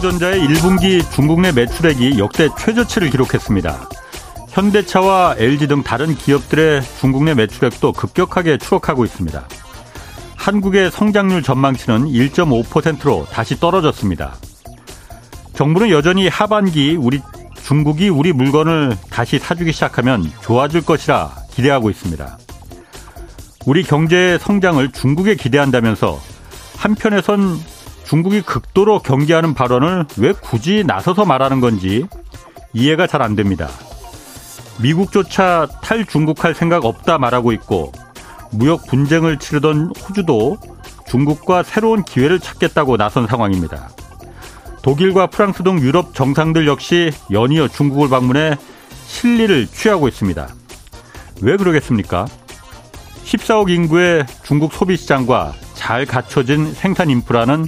삼성전자의 1분기 중국 내 매출액이 역대 최저치를 기록했습니다. 현대차와 LG 등 다른 기업들의 중국 내 매출액도 급격하게 추락하고 있습니다. 한국의 성장률 전망치는 1.5%로 다시 떨어졌습니다. 정부는 여전히 하반기 우리 중국이 우리 물건을 다시 사주기 시작하면 좋아질 것이라 기대하고 있습니다. 우리 경제의 성장을 중국에 기대한다면서 한편에선 중국이 극도로 경계하는 발언을 왜 굳이 나서서 말하는 건지 이해가 잘 안 됩니다. 미국조차 탈중국할 생각 없다 말하고 있고 무역 분쟁을 치르던 호주도 중국과 새로운 기회를 찾겠다고 나선 상황입니다. 독일과 프랑스 등 유럽 정상들 역시 연이어 중국을 방문해 실리를 취하고 있습니다. 왜 그러겠습니까? 14억 인구의 중국 소비시장과 잘 갖춰진 생산 인프라는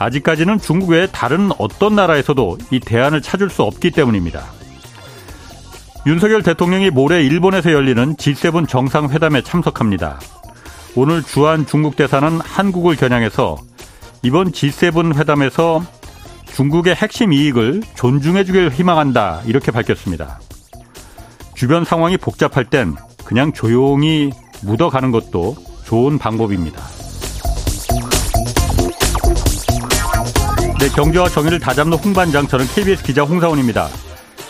아직까지는 중국 외에 다른 어떤 나라에서도 이 대안을 찾을 수 없기 때문입니다. 윤석열 대통령이 모레 일본에서 열리는 G7 정상회담에 참석합니다. 오늘 주한 중국 대사는 한국을 겨냥해서 이번 G7 회담에서 중국의 핵심 이익을 존중해 주길 희망한다 이렇게 밝혔습니다. 주변 상황이 복잡할 땐 그냥 조용히 묻어가는 것도 좋은 방법입니다. 네, 경제와 정의를 다잡는 홍반장 저는 KBS 기자 홍사원입니다.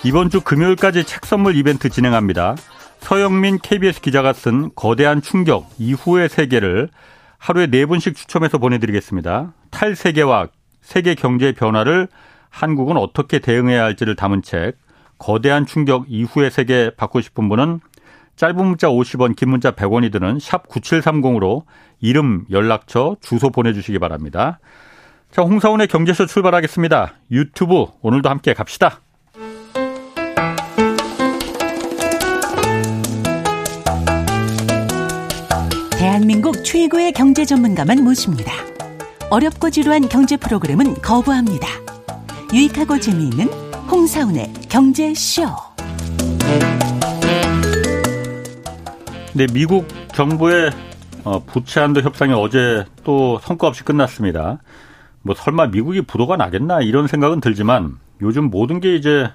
이번 주 금요일까지 책 선물 이벤트 진행합니다. 서영민 KBS 기자가 쓴 거대한 충격 이후의 세계를 하루에 네 분씩 추첨해서 보내드리겠습니다. 탈세계와 세계 경제의 변화를 한국은 어떻게 대응해야 할지를 담은 책 거대한 충격 이후의 세계 받고 싶은 분은 짧은 문자 50원, 긴 문자 100원이 드는 샵 9730으로 이름, 연락처, 주소 보내주시기 바랍니다. 자, 홍사원의 경제쇼 출발하겠습니다. 유튜브 오늘도 함께 갑시다. 대한민국 최고의 경제 전문가만 모십니다. 어렵고 지루한 경제 프로그램은 거부합니다. 유익하고 재미있는 홍사운의 경제쇼. 네, 미국 정부의 어, 부채 한도 협상이 어제 또 성과 없이 끝났습니다. 뭐 설마 미국이 부도가 나겠나 이런 생각은 들지만 요즘 모든 게 이제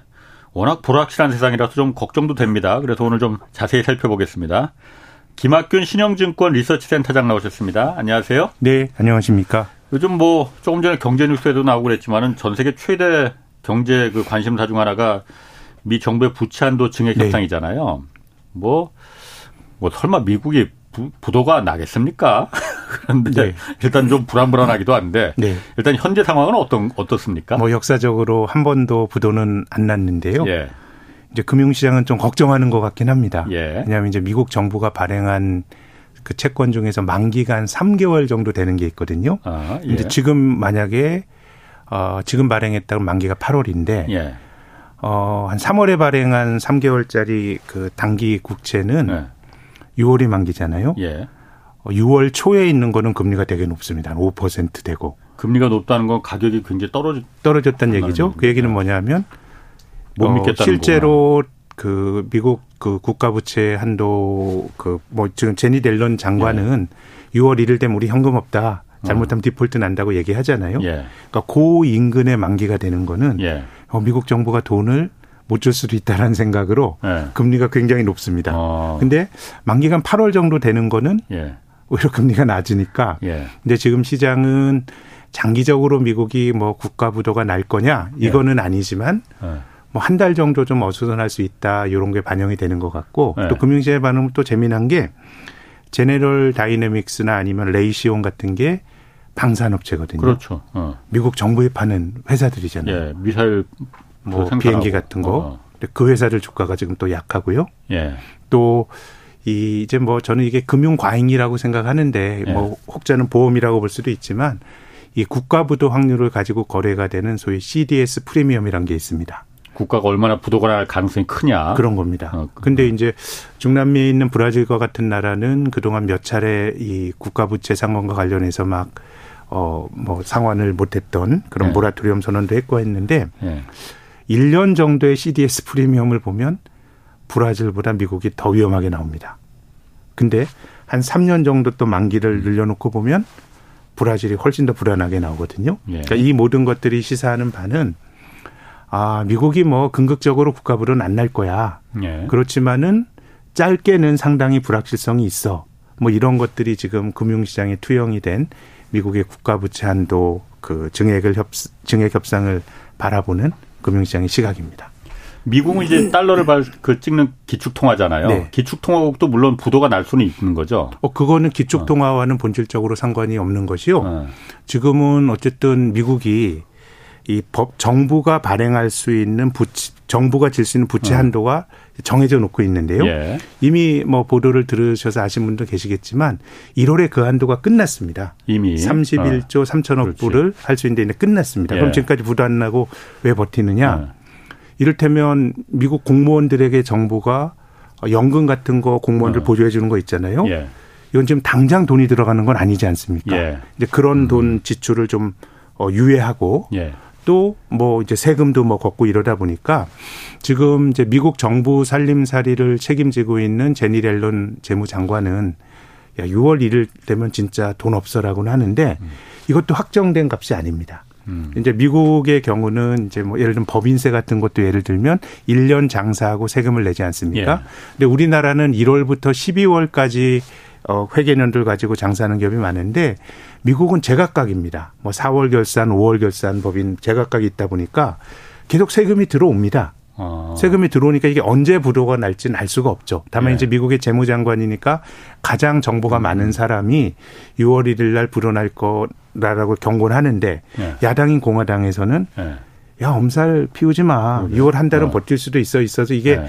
워낙 불확실한 세상이라서 좀 걱정도 됩니다. 그래서 오늘 좀 자세히 살펴보겠습니다. 김학균 신영증권 리서치센터장 나오셨습니다. 안녕하세요. 네, 안녕하십니까. 요즘 뭐 조금 전에 경제 뉴스에도 나오고 그랬지만은 전 세계 최대 경제 그 관심사 중 하나가 미 정부의 부채 한도 증액 네. 협상이잖아요. 네. 뭐, 뭐 설마 미국이 부, 부도가 나겠습니까? 그런데 네. 일단 좀 불안불안하기도 한데 네. 일단 현재 상황은 어떤 어떻습니까? 뭐 역사적으로 한 번도 부도는 안 났는데요. 예. 이제 금융시장은 좀 걱정하는 것 같긴 합니다. 예. 왜냐하면 이제 미국 정부가 발행한 그 채권 중에서 만기가 한 3개월 정도 되는 게 있거든요. 아, 예. 근데 지금 만약에 어 지금 발행했다면 만기가 8월인데 예. 어 한 3월에 발행한 3개월짜리 그 단기 국채는 예. 6월이 만기잖아요. 예. 6월 어, 초에 있는 거는 금리가 되게 높습니다. 한 5% 되고. 금리가 높다는 건 가격이 굉장히 떨어졌 떨어졌다는 얘기죠. 그 얘기는 뭐냐면 못 어, 믿겠다는 실제로 거구나. 그 미국 그 국가 부채 한도 그 뭐 지금 제니 델런 장관은 예. 6월 1일 되면 우리 현금 없다. 잘못하면 어. 디폴트 난다고 얘기하잖아요. 예. 그러니까 고 인근의 만기가 되는 거는 예. 어, 미국 정부가 돈을 못 줄 수도 있다라는 생각으로 예. 금리가 굉장히 높습니다. 어. 근데 만기가 8월 정도 되는 거는 예. 오히려 금리가 낮으니까. 예. 근데 지금 시장은 장기적으로 미국이 뭐 국가 부도가 날 거냐 이거는 예. 아니지만 예. 뭐한 달 정도 좀 어수선할 수 있다 이런 게 반영이 되는 것 같고 네. 또 금융시장 반응은 또 재미난 게 제네럴 다이내믹스나 아니면 레이시온 같은 게 방산업체거든요. 그렇죠. 어. 미국 정부에 파는 회사들이잖아요. 예, 미사일 뭐 비행기 같은 거. 어. 그 회사들 주가가 지금 또 약하고요. 예. 또 이, 이제 뭐 저는 이게 금융 과잉이라고 생각하는데 예. 뭐 혹자는 보험이라고 볼 수도 있지만 이 국가 부도 확률을 가지고 거래가 되는 소위 CDS 프리미엄이라는 게 있습니다. 국가가 얼마나 부도가 날 가능성이 크냐. 그런 겁니다. 어, 그, 근데 이제 중남미에 있는 브라질과 같은 나라는 그동안 몇 차례 이 국가 부채 상황과 관련해서 막 어, 뭐 상환을 못 했던 그런 네. 모라토리엄 선언도 했고 했는데 네. 1년 정도의 CDS 프리미엄을 보면 브라질보다 미국이 더 위험하게 나옵니다. 근데 한 3년 정도 또 만기를 늘려놓고 보면 브라질이 훨씬 더 불안하게 나오거든요. 예. 그러니까 이 모든 것들이 시사하는 바는 아 미국이 뭐 궁극적으로 국가부는 안날 거야. 예. 그렇지만은 짧게는 상당히 불확실성이 있어. 뭐 이런 것들이 지금 금융시장에 투영이 된 미국의 국가부채 한도 그 증액을 협 증액 협상을 바라보는 금융시장의 시각입니다. 미국은 이제 달러를 그 찍는 기축통화잖아요. 네. 기축통화국도 물론 부도가 날 수는 있는 거죠. 어 그거는 기축통화와는 본질적으로 상관이 없는 것이요. 어. 지금은 어쨌든 미국이 이 법 정부가 발행할 수 있는 부채 정부가 질 수 있는 부채 어. 한도가 정해져 놓고 있는데요. 예. 이미 뭐 보도를 들으셔서 아신 분도 계시겠지만 1월에 그 한도가 끝났습니다. 이미 31조 어. 3천억 불을 할 수 있는데 끝났습니다. 예. 그럼 지금까지 부도 안 나고 왜 버티느냐? 어. 이를테면 미국 공무원들에게 정부가 연금 같은 거 공무원들 어. 보조해 주는 거 있잖아요. 예. 이건 지금 당장 돈이 들어가는 건 아니지 않습니까? 예. 이제 그런 음. 돈 지출을 좀 어, 유예하고 예. 또뭐 이제 세금도 뭐 걷고 이러다 보니까 지금 이제 미국 정부 살림살이를 책임지고 있는 제니 렐런 재무장관은 야 6월 1일 되면 진짜 돈 없어라고는 하는데 음. 이것도 확정된 값이 아닙니다. 음. 이제 미국의 경우는 이제 뭐 예를 들면 법인세 같은 것도 예를 들면 1년 장사하고 세금을 내지 않습니까? 예. 근데 우리나라는 1월부터 12월까지 어 회계년들 가지고 장사하는 기업이 많은데 미국은 제각각입니다. 뭐 4월 결산, 5월 결산 법인 제각각이 있다 보니까 계속 세금이 들어옵니다. 아. 세금이 들어오니까 이게 언제 부도가 날지는 알 수가 없죠. 다만 예. 이제 미국의 재무장관이니까 가장 정보가 음. 많은 사람이 6월 1일 날 불어날 거라고 경고를 하는데 예. 야당인 공화당에서는 예. 야 엄살 피우지 마. 그러게. 6월 한 달은 어. 버틸 수도 있어 있어서 이게 예.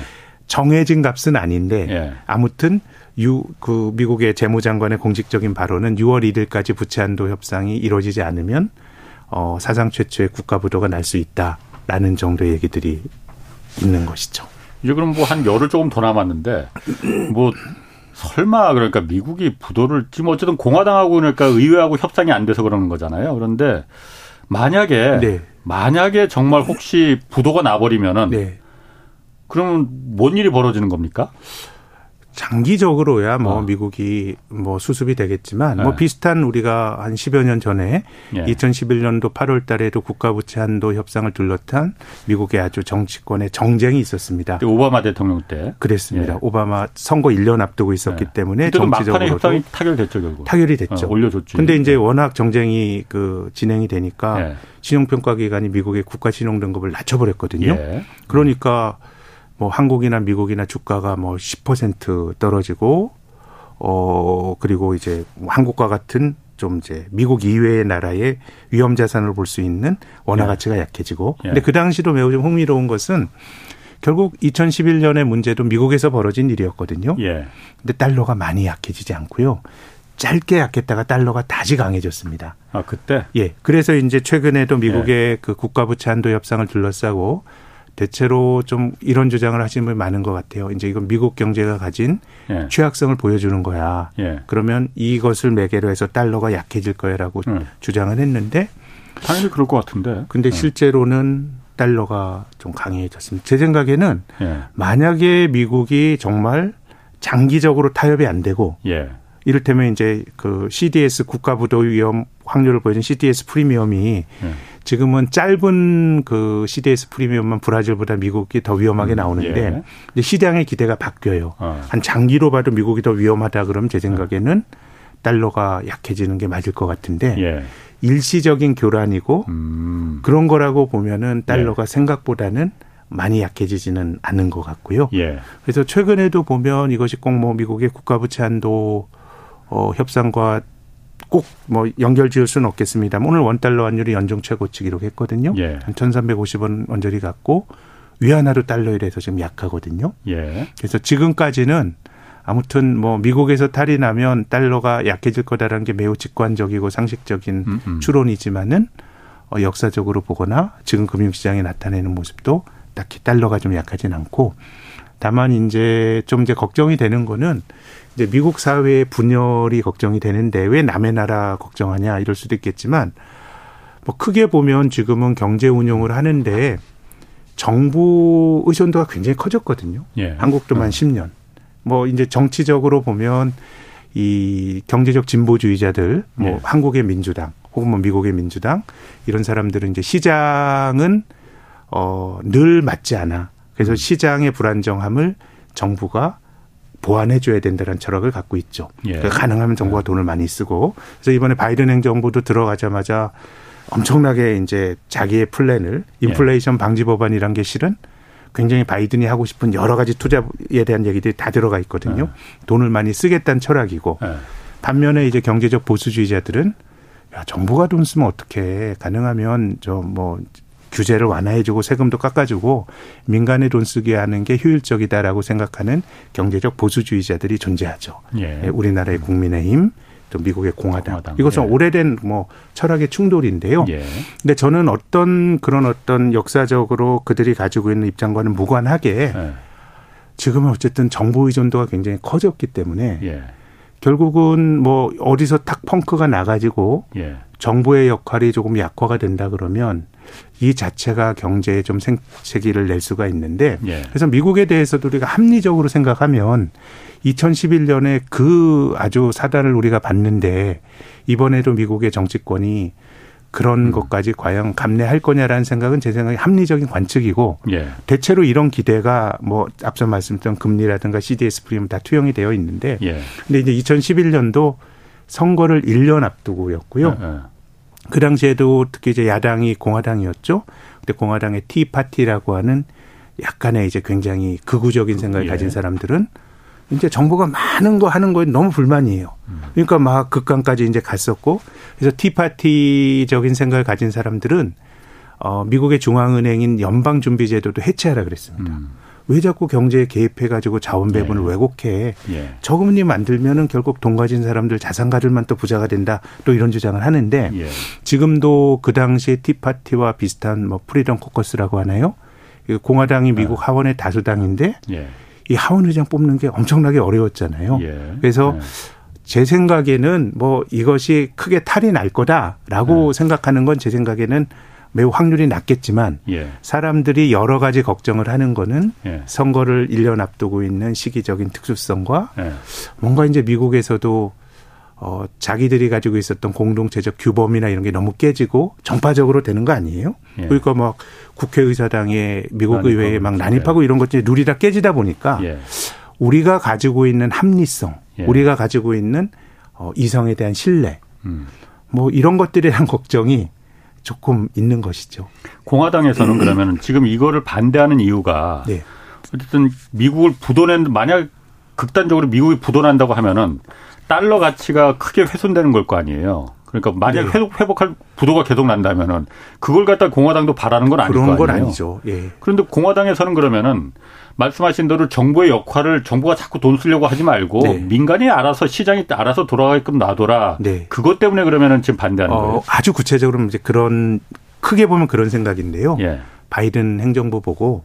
정해진 값은 아닌데 예. 아무튼 유 그 미국의 재무장관의 공식적인 발언은 6월 1일까지 부채 한도 협상이 이루어지지 않으면 어 사상 최초의 국가 부도가 날 수 있다라는 정도의 얘기들이 있는 것이죠. 이제 그럼 뭐 한 열흘 조금 더 남았는데 뭐 설마 그러니까 미국이 부도를 지금 어쨌든 공화당하고 그러니까 의회하고 협상이 안 돼서 그러는 거잖아요. 그런데 만약에 네. 만약에 정말 혹시 부도가 나버리면은 네. 그러면 뭔 일이 벌어지는 겁니까? 장기적으로야 뭐 어. 미국이 뭐 수습이 되겠지만 뭐 네. 뭐 비슷한 우리가 한 10여 년 전에 예. 2011년도 8월 달에도 국가부채 한도 협상을 둘러싼 미국의 아주 정치권의 정쟁이 있었습니다. 오바마 대통령 때. 그랬습니다. 예. 오바마 선거 1년 앞두고 있었기 예. 때문에 정치적으로 협상이 타결됐죠, 결국. 타결이 됐죠. 어, 올려줬죠. 근데 이제 워낙 정쟁이 그 진행이 되니까 예. 신용평가 기관이 미국의 국가 신용 등급을 낮춰버렸거든요. 예. 그러니까 음. 뭐 한국이나 미국이나 주가가 뭐 10% 떨어지고 어 그리고 이제 한국과 같은 좀 이제 미국 이외의 나라의 위험 자산을 볼 수 있는 원화 예. 가치가 약해지고 예. 근데 그 당시도 매우 좀 흥미로운 것은 결국 2011년의 문제도 미국에서 벌어진 일이었거든요. 예. 근데 달러가 많이 약해지지 않고요. 짧게 약했다가 달러가 다시 강해졌습니다. 아, 그때? 예. 그래서 이제 최근에도 미국의 예. 그 국가 부채 한도 협상을 둘러싸고 대체로 좀 이런 주장을 하시는 분이 많은 것 같아요. 이제 이건 미국 경제가 가진 예. 취약성을 보여주는 거야. 예. 그러면 이것을 매개로 해서 달러가 약해질 거야라고 예. 주장을 했는데 당연히 그럴 것 같은데. 근데 예. 실제로는 달러가 좀 강해졌습니다. 제 생각에는 예. 만약에 미국이 정말 장기적으로 타협이 안 되고 예. 이를테면 이제 그 CDS 국가부도 위험 확률을 보여준 CDS 프리미엄이 지금은 짧은 그 CDS 프리미엄만 브라질보다 미국이 더 위험하게 음, 나오는데 예. 시장의 기대가 바뀌어요. 어. 한 장기로 봐도 미국이 더 위험하다 그러면 제 생각에는 달러가 약해지는 게 맞을 것 같은데 예. 일시적인 교란이고 음. 그런 거라고 보면은 달러가 예. 생각보다는 많이 약해지지는 않는 것 같고요. 예. 그래서 최근에도 보면 이것이 꼭 뭐 미국의 국가부채 한도 어, 협상과 꼭 뭐 연결 지을 수는 없겠습니다. 오늘 원달러 환율이 연중 최고치 기록했거든요. 예. 한 1,350원 원절이 갔고 위안화로 달러에 대해서 지금 약하거든요. 예. 그래서 지금까지는 아무튼 뭐 미국에서 탈이 나면 달러가 약해질 거다라는 게 매우 직관적이고 상식적인 음음. 음. 추론이지만은 어 역사적으로 보거나 지금 금융시장에 나타내는 모습도 딱히 달러가 좀 약하진 않고 다만 이제 좀 이제 걱정이 되는 거는 이제 미국 사회의 분열이 걱정이 되는데 왜 남의 나라 걱정하냐 이럴 수도 있겠지만 뭐 크게 보면 지금은 경제 운용을 하는데 정부 의존도가 굉장히 커졌거든요. 예. 한국도만 음. 10년. 뭐 이제 정치적으로 보면 이 경제적 진보주의자들, 뭐 네. 한국의 민주당 혹은 뭐 미국의 민주당 이런 사람들은 이제 시장은 어늘 맞지 않아. 그래서 음. 시장의 불안정함을 정부가 보완해 줘야 된다는 철학을 갖고 있죠. 예. 그러니까 가능하면 정부가 돈을 많이 쓰고 그래서 이번에 바이든 행정부도 들어가자마자 엄청나게 이제 자기의 플랜을 인플레이션 예. 방지 법안이란 게 실은 굉장히 바이든이 하고 싶은 여러 가지 투자에 대한 얘기들이 다 들어가 있거든요. 예. 돈을 많이 쓰겠다는 철학이고 예. 반면에 이제 경제적 보수주의자들은 야, 정부가 돈 쓰면 어떻게 가능하면 저 뭐 규제를 완화해주고 세금도 깎아주고 민간의 돈 쓰게 하는 게 효율적이다라고 생각하는 경제적 보수주의자들이 존재하죠. 예. 예 우리나라의 국민의힘, 또 미국의 공화당. 공화당. 이것은 예. 오래된 뭐 철학의 충돌인데요. 예. 근데 저는 어떤 그런 어떤 역사적으로 그들이 가지고 있는 입장과는 무관하게 예. 지금은 어쨌든 정부 의존도가 굉장히 커졌기 때문에 예. 결국은 뭐 어디서 탁 펑크가 나가지고 예. 정부의 역할이 조금 약화가 된다 그러면 이 자체가 경제에 좀 생채기를 낼 수가 있는데 예. 그래서 미국에 대해서도 우리가 합리적으로 생각하면 2011년에 그 아주 사단을 우리가 봤는데 이번에도 미국의 정치권이 그런 음. 것까지 과연 감내할 거냐라는 생각은 제 생각에 합리적인 관측이고 예. 대체로 이런 기대가 뭐 앞서 말씀드린 금리라든가 CDS 프리미엄 다 투영이 되어 있는데 예. 근데 이제 2011년도 선거를 1년 앞두고였고요. 예, 예. 그 당시에도 특히 이제 야당이 공화당이었죠. 근데 공화당의 티파티라고 하는 약간의 이제 굉장히 극우적인 생각을 예. 가진 사람들은 이제 정부가 많은 거 하는 거에 너무 불만이에요. 그러니까 막 극강까지 이제 갔었고 그래서 티파티적인 생각을 가진 사람들은 어 미국의 중앙은행인 연방준비제도도 해체하라 그랬습니다. 음. 왜 자꾸 경제에 개입해 가지고 자원 배분을 예. 왜곡해? 예. 저금리 만들면은 결국 돈 가진 사람들 자산 가들만 또 부자가 된다. 또 이런 주장을 하는데 예. 지금도 그 당시에 티파티와 비슷한 뭐 Freedom Caucus라고 하나요? 공화당이 미국 네. 하원의 다수당인데 예. 이 하원 의장 뽑는 게 엄청나게 어려웠잖아요. 예. 그래서 네. 제 생각에는 뭐 이것이 크게 탈이 날 거다라고 네. 생각하는 건 제 생각에는 매우 확률이 낮겠지만 예. 사람들이 여러 가지 걱정을 하는 거는 예. 선거를 1년 앞두고 있는 시기적인 특수성과 예. 뭔가 이제 미국에서도 어 자기들이 가지고 있었던 공동체적 규범이나 이런 게 너무 깨지고 정파적으로 되는 거 아니에요? 예. 그러니까 막 국회의사당에 미국 의회에 막 난입하고 이런 것들이 누리 다 깨지다 보니까 예. 우리가 가지고 있는 합리성, 예. 우리가 가지고 있는 어 이성에 대한 신뢰, 음. 뭐 이런 것들에 대한 걱정이 조금 있는 것이죠. 공화당에서는 음. 그러면 지금 이거를 반대하는 이유가 네. 어쨌든 미국을 부도낸 만약 극단적으로 미국이 부도난다고 하면은 달러 가치가 크게 훼손되는 걸 거 아니에요. 그러니까 만약 네. 회복, 회복할 부도가 계속 난다면은 그걸 갖다 공화당도 바라는 건 아닐 거 아니에요. 그런 건 아니죠. 예. 그런데 공화당에서는 그러면은 말씀하신 대로 정부의 역할을 정부가 자꾸 돈 쓰려고 하지 말고 네. 민간이 알아서 시장이 알아서 돌아가게끔 놔둬라. 네. 그것 때문에 그러면은 지금 반대하는 어, 거예요. 아주 구체적으로 이제 그런 크게 보면 그런 생각인데요. 예. 바이든 행정부 보고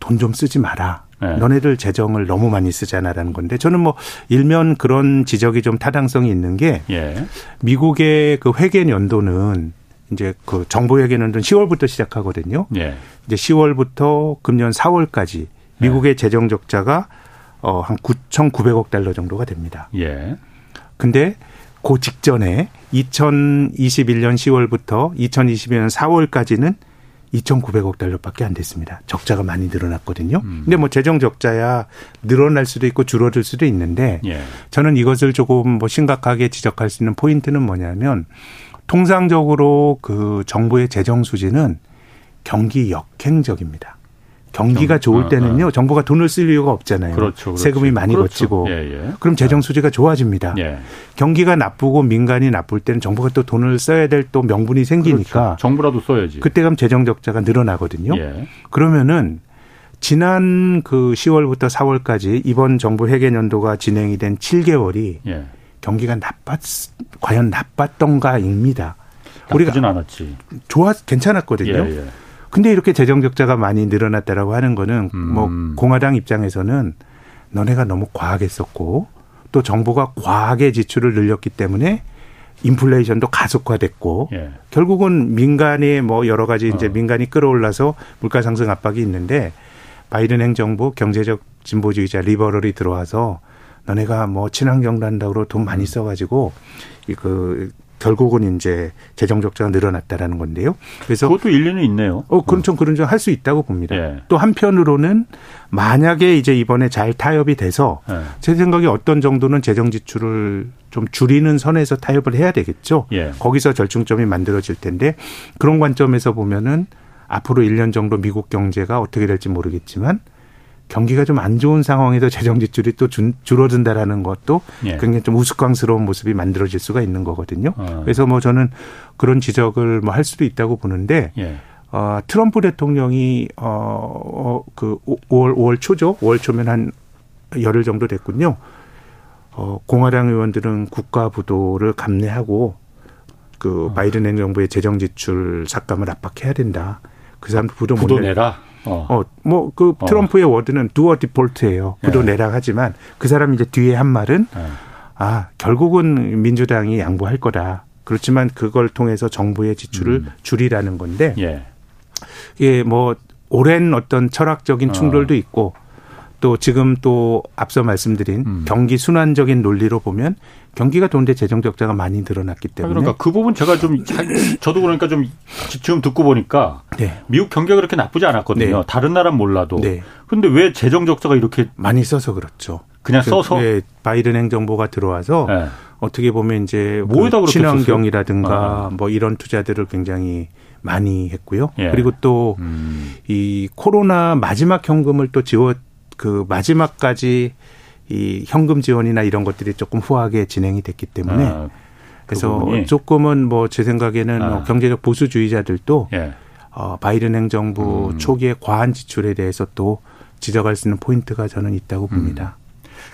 돈 좀 쓰지 마라. 네. 너네들 재정을 너무 많이 쓰잖아라는 건데 저는 뭐 일면 그런 지적이 좀 타당성이 있는 게 예. 미국의 그 회계 연도는 이제 그 정부 회계 연도는 10월부터 시작하거든요. 예. 이제 10월부터 금년 4월까지 미국의 예. 재정 적자가 어한 9,900억 달러 정도가 됩니다. 예. 근데 그 직전에 2021년 10월부터 2022년 4월까지는 2,900억 달러밖에 안 됐습니다. 적자가 많이 늘어났거든요. 음. 근데 뭐 재정 적자야 늘어날 수도 있고 줄어들 수도 있는데 예. 저는 이것을 조금 뭐 심각하게 지적할 수 있는 포인트는 뭐냐면 통상적으로 그 정부의 재정 수지는 경기 역행적입니다. 경기가 좋을 어, 때는요, 어, 어. 정부가 돈을 쓸 이유가 없잖아요. 그렇죠, 그렇죠. 세금이 많이 그렇죠. 거치고. 예, 예. 그럼 재정 수지가 좋아집니다. 예. 경기가 나쁘고 민간이 나쁠 때는 정부가 또 돈을 써야 될 또 명분이 생기니까. 그렇죠. 정부라도 써야지. 그때 가면 재정 적자가 늘어나거든요. 예. 그러면은 지난 그 10월부터 4월까지 이번 정부 회계 연도가 진행이 된 7개월이 예. 경기가 나빴 과연 나빴던가입니다. 우리가 않았지. 좋았 괜찮았거든요. 근데 이렇게 재정 적자가 많이 늘어났다라고 하는 거는 뭐 음. 뭐 공화당 입장에서는 너네가 너무 과하게 썼고 또 정부가 과하게 지출을 늘렸기 때문에 인플레이션도 가속화됐고 예. 결국은 민간의 뭐 여러 가지 이제 어. 민간이 끌어올라서 물가 상승 압박이 있는데 바이든 행정부 경제적 진보주의자 리버럴이 들어와서 너네가 뭐 친환경도 한다고 돈 많이 써가지고 이그 결국은 이제 재정 적자가 늘어났다라는 건데요. 그래서 그것도 일리는 있네요. 어, 그런 좀 그런 좀 할 수 있다고 봅니다. 예. 또 한편으로는 만약에 이제 이번에 잘 타협이 돼서 예. 제 생각에 어떤 정도는 재정 지출을 좀 줄이는 선에서 타협을 해야 되겠죠. 예. 거기서 절충점이 만들어질 텐데 그런 관점에서 보면은 앞으로 1년 정도 미국 경제가 어떻게 될지 모르겠지만 경기가 좀 안 좋은 상황에서 재정 지출이 또 줄어든다라는 것도 예. 굉장히 좀 우스꽝스러운 모습이 만들어질 수가 있는 거거든요. 어. 그래서 뭐 저는 그런 지적을 뭐 할 수도 있다고 보는데 예. 어, 트럼프 대통령이 어그 어, 5월 5월 초죠. 5월 초면 한 열흘 정도 됐군요. 어, 공화당 의원들은 국가 부도를 감내하고 그 어. 바이든 행정부의 재정 지출 삭감을 압박해야 된다. 그 사람도 부도, 부도 내라. 어, 어 뭐 그 트럼프의 어. 워드는 두어 디폴트예요. 부도 예. 내라 하지만 그 사람 이제 뒤에 한 말은 예. 아 결국은 민주당이 양보할 거다. 그렇지만 그걸 통해서 정부의 지출을 음. 줄이라는 건데 예. 예, 뭐 오랜 어떤 철학적인 어. 충돌도 어. 있고 또 지금 또 앞서 말씀드린 음. 경기 순환적인 논리로 보면 경기가 좋은데 재정 적자가 많이 늘어났기 때문에 그러니까 그 부분 제가 좀 저도 그러니까 좀 지금 듣고 보니까 네. 미국 경기가 그렇게 나쁘지 않았거든요. 네. 다른 나라는 몰라도. 네. 근데 왜 재정 적자가 이렇게 많이 써서 그렇죠. 그냥 그, 써서 네, 바이든 행정부가 들어와서 네. 어떻게 보면 이제 뭐에다 그 친환경이라든가 아. 뭐 이런 투자들을 굉장히 많이 했고요. 예. 그리고 또이 음. 코로나 마지막 현금을 또 지워 그 마지막까지 이 현금 지원이나 이런 것들이 조금 후하게 진행이 됐기 때문에 아, 그 그래서 부분이? 조금은 뭐 제 생각에는 아. 뭐 경제적 보수주의자들도 예. 어, 바이든 행정부 음. 초기에 과한 지출에 대해서 또 지적할 수 있는 포인트가 저는 있다고 봅니다. 음.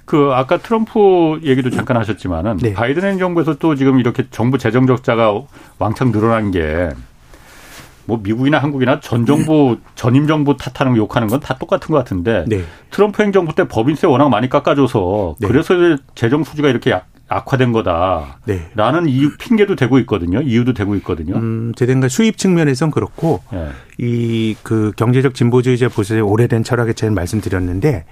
그 아까 트럼프 얘기도 잠깐 하셨지만은 네. 바이든 행정부에서 또 지금 이렇게 정부 재정 적자가 왕창 늘어난 게 뭐 미국이나 한국이나 전 정부 전임 정부 탓하는 거 욕하는 건 다 똑같은 것 같은데 네. 트럼프 행정부 때 법인세 워낙 많이 깎아줘서 네. 그래서 재정 수지가 이렇게 악화된 거다라는 네. 이유 핑계도 되고 있거든요. 이유도 되고 있거든요. 음, 제 생각 수입 측면에선 그렇고 네. 이그 경제적 진보주의자 보수의 오래된 철학에 제가 말씀드렸는데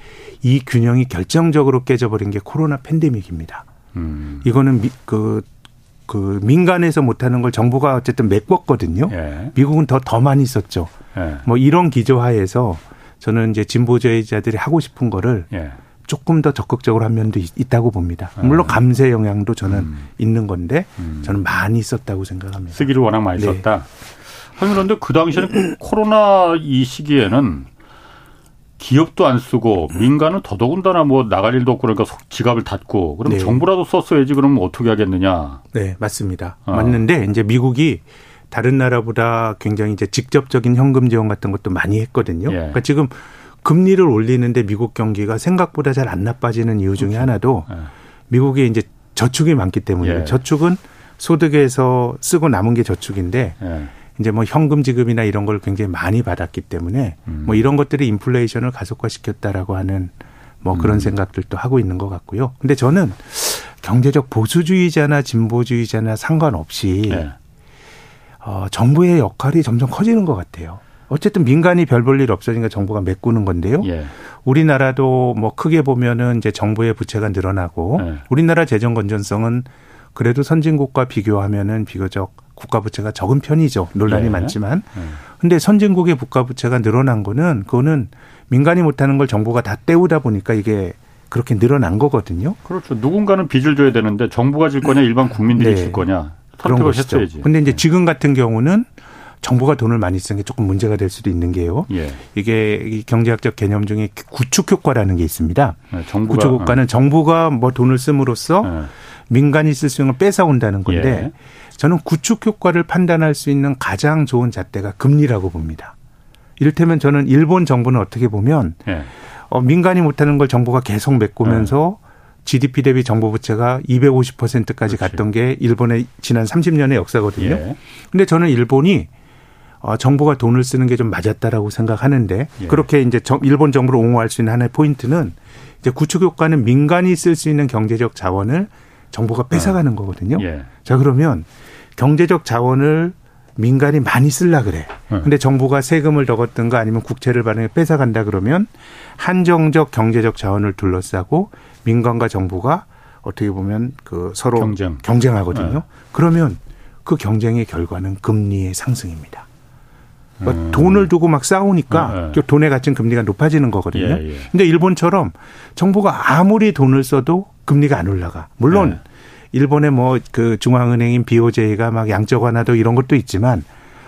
이 균형이 결정적으로 깨져버린 게 코로나 팬데믹입니다. 음. 이거는 미, 그 그 민간에서 못하는 걸 정부가 어쨌든 메꿨거든요. 예. 미국은 더 더 많이 썼죠. 예. 뭐 이런 기조하에서 저는 이제 진보주의자들이 하고 싶은 거를 예. 조금 더 적극적으로 한 면도 있, 다고 봅니다. 아. 물론 감세 영향도 저는 음. 있는 건데 음. 저는 많이 썼다고 생각합니다. 쓰기를 워낙 많이 네. 썼다. 그런데 그 당시에는 코로나 이 시기에는 기업도 안 쓰고 민간은 더더군다나 뭐 나갈 일도 없고 그러니까 지갑을 닫고 그럼 네. 정부라도 썼어야지 그러면 어떻게 하겠느냐. 네, 맞습니다. 어. 맞는데 이제 미국이 다른 나라보다 굉장히 이제 직접적인 현금 지원 같은 것도 많이 했거든요. 예. 그러니까 지금 금리를 올리는데 미국 경기가 생각보다 잘 안 나빠지는 이유 중에 그렇죠. 하나도 예. 미국이 이제 저축이 많기 때문에 예. 저축은 소득에서 쓰고 남은 게 저축인데 예. 이제 뭐 현금 지급이나 이런 걸 굉장히 많이 받았기 때문에 음. 뭐 이런 것들이 인플레이션을 가속화시켰다라고 하는 뭐 그런 음. 생각들도 하고 있는 것 같고요. 근데 저는 경제적 보수주의자나 진보주의자나 상관없이 네. 어, 정부의 역할이 점점 커지는 것 같아요. 어쨌든 민간이 별 볼 일 없어지니까 정부가 메꾸는 건데요. 예. 우리나라도 뭐 크게 보면은 이제 정부의 부채가 늘어나고 예. 우리나라 재정 건전성은 그래도 선진국과 비교하면은 비교적 국가 부채가 적은 편이죠. 논란이 네. 많지만. 네. 근데 선진국의 국가 부채가 늘어난 거는 그거는 민간이 못하는 걸 정부가 다 때우다 보니까 이게 그렇게 늘어난 거거든요. 그렇죠. 누군가는 빚을 줘야 되는데 정부가 질 거냐 일반 국민들이 네. 질 거냐 그런 것이죠. 했어야지. 근데 이제 네. 지금 같은 경우는 정부가 돈을 많이 쓰는 게 조금 문제가 될 수도 있는 게요. 예. 이게 경제학적 개념 중에 구축 효과라는 게 있습니다. 네, 구축 효과는 어. 정부가 뭐 돈을 씀으로써 네. 민간이 쓸 수 있는 걸 뺏어온다는 건데 예. 저는 구축 효과를 판단할 수 있는 가장 좋은 잣대가 금리라고 봅니다. 이를테면 저는 일본 정부는 어떻게 보면 예. 어, 민간이 못하는 걸 정부가 계속 메꾸면서 예. GDP 대비 정부 부채가 250%까지 그렇지. 갔던 게 일본의 지난 30년의 역사거든요. 예. 근데 저는 일본이 어, 정부가 돈을 쓰는 게 좀 맞았다라고 생각하는데 예. 그렇게 이제 일본 정부를 옹호할 수 있는 하나의 포인트는 이제 구축 효과는 민간이 쓸 수 있는 경제적 자원을 정부가 뺏어가는 어. 거거든요. 예. 자 그러면 경제적 자원을 민간이 많이 쓸라 그래. 네. 근데 정부가 세금을 더 걷든가 아니면 국채를 발행해 뺏어간다 그러면 한정적 경제적 자원을 둘러싸고 민간과 정부가 어떻게 보면 그 서로 경쟁. 경쟁하거든요. 네. 그러면 그 경쟁의 결과는 금리의 상승입니다. 그러니까 음. 돈을 두고 막 싸우니까 네. 돈의 가치는 금리가 높아지는 거거든요. 예, 예. 근데 일본처럼 정부가 아무리 돈을 써도 금리가 안 올라가. 물론 네. 일본의 뭐 그 중앙은행인 BOJ가 막 양적 완화도 이런 것도 있지만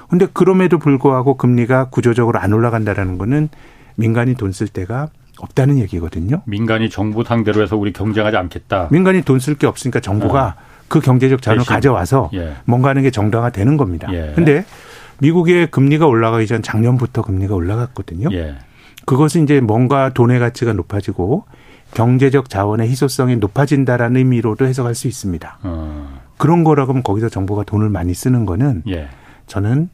근데 그럼에도 불구하고 금리가 구조적으로 안 올라간다라는 거는 민간이 돈 쓸 때가 없다는 얘기거든요. 민간이 정부 상대로 해서 우리 경쟁하지 않겠다. 민간이 돈 쓸 게 없으니까 정부가 어. 그 경제적 자원을 대신. 가져와서 예. 뭔가 하는 게 정당화되는 겁니다. 예. 근데 미국의 금리가 올라가기 전 작년부터 금리가 올라갔거든요. 예. 그것은 이제 뭔가 돈의 가치가 높아지고 경제적 자원의 희소성이 높아진다라는 의미로도 해석할 수 있습니다. 어. 그런 거라고 하면 거기서 정부가 돈을 많이 쓰는 거는 예. 저는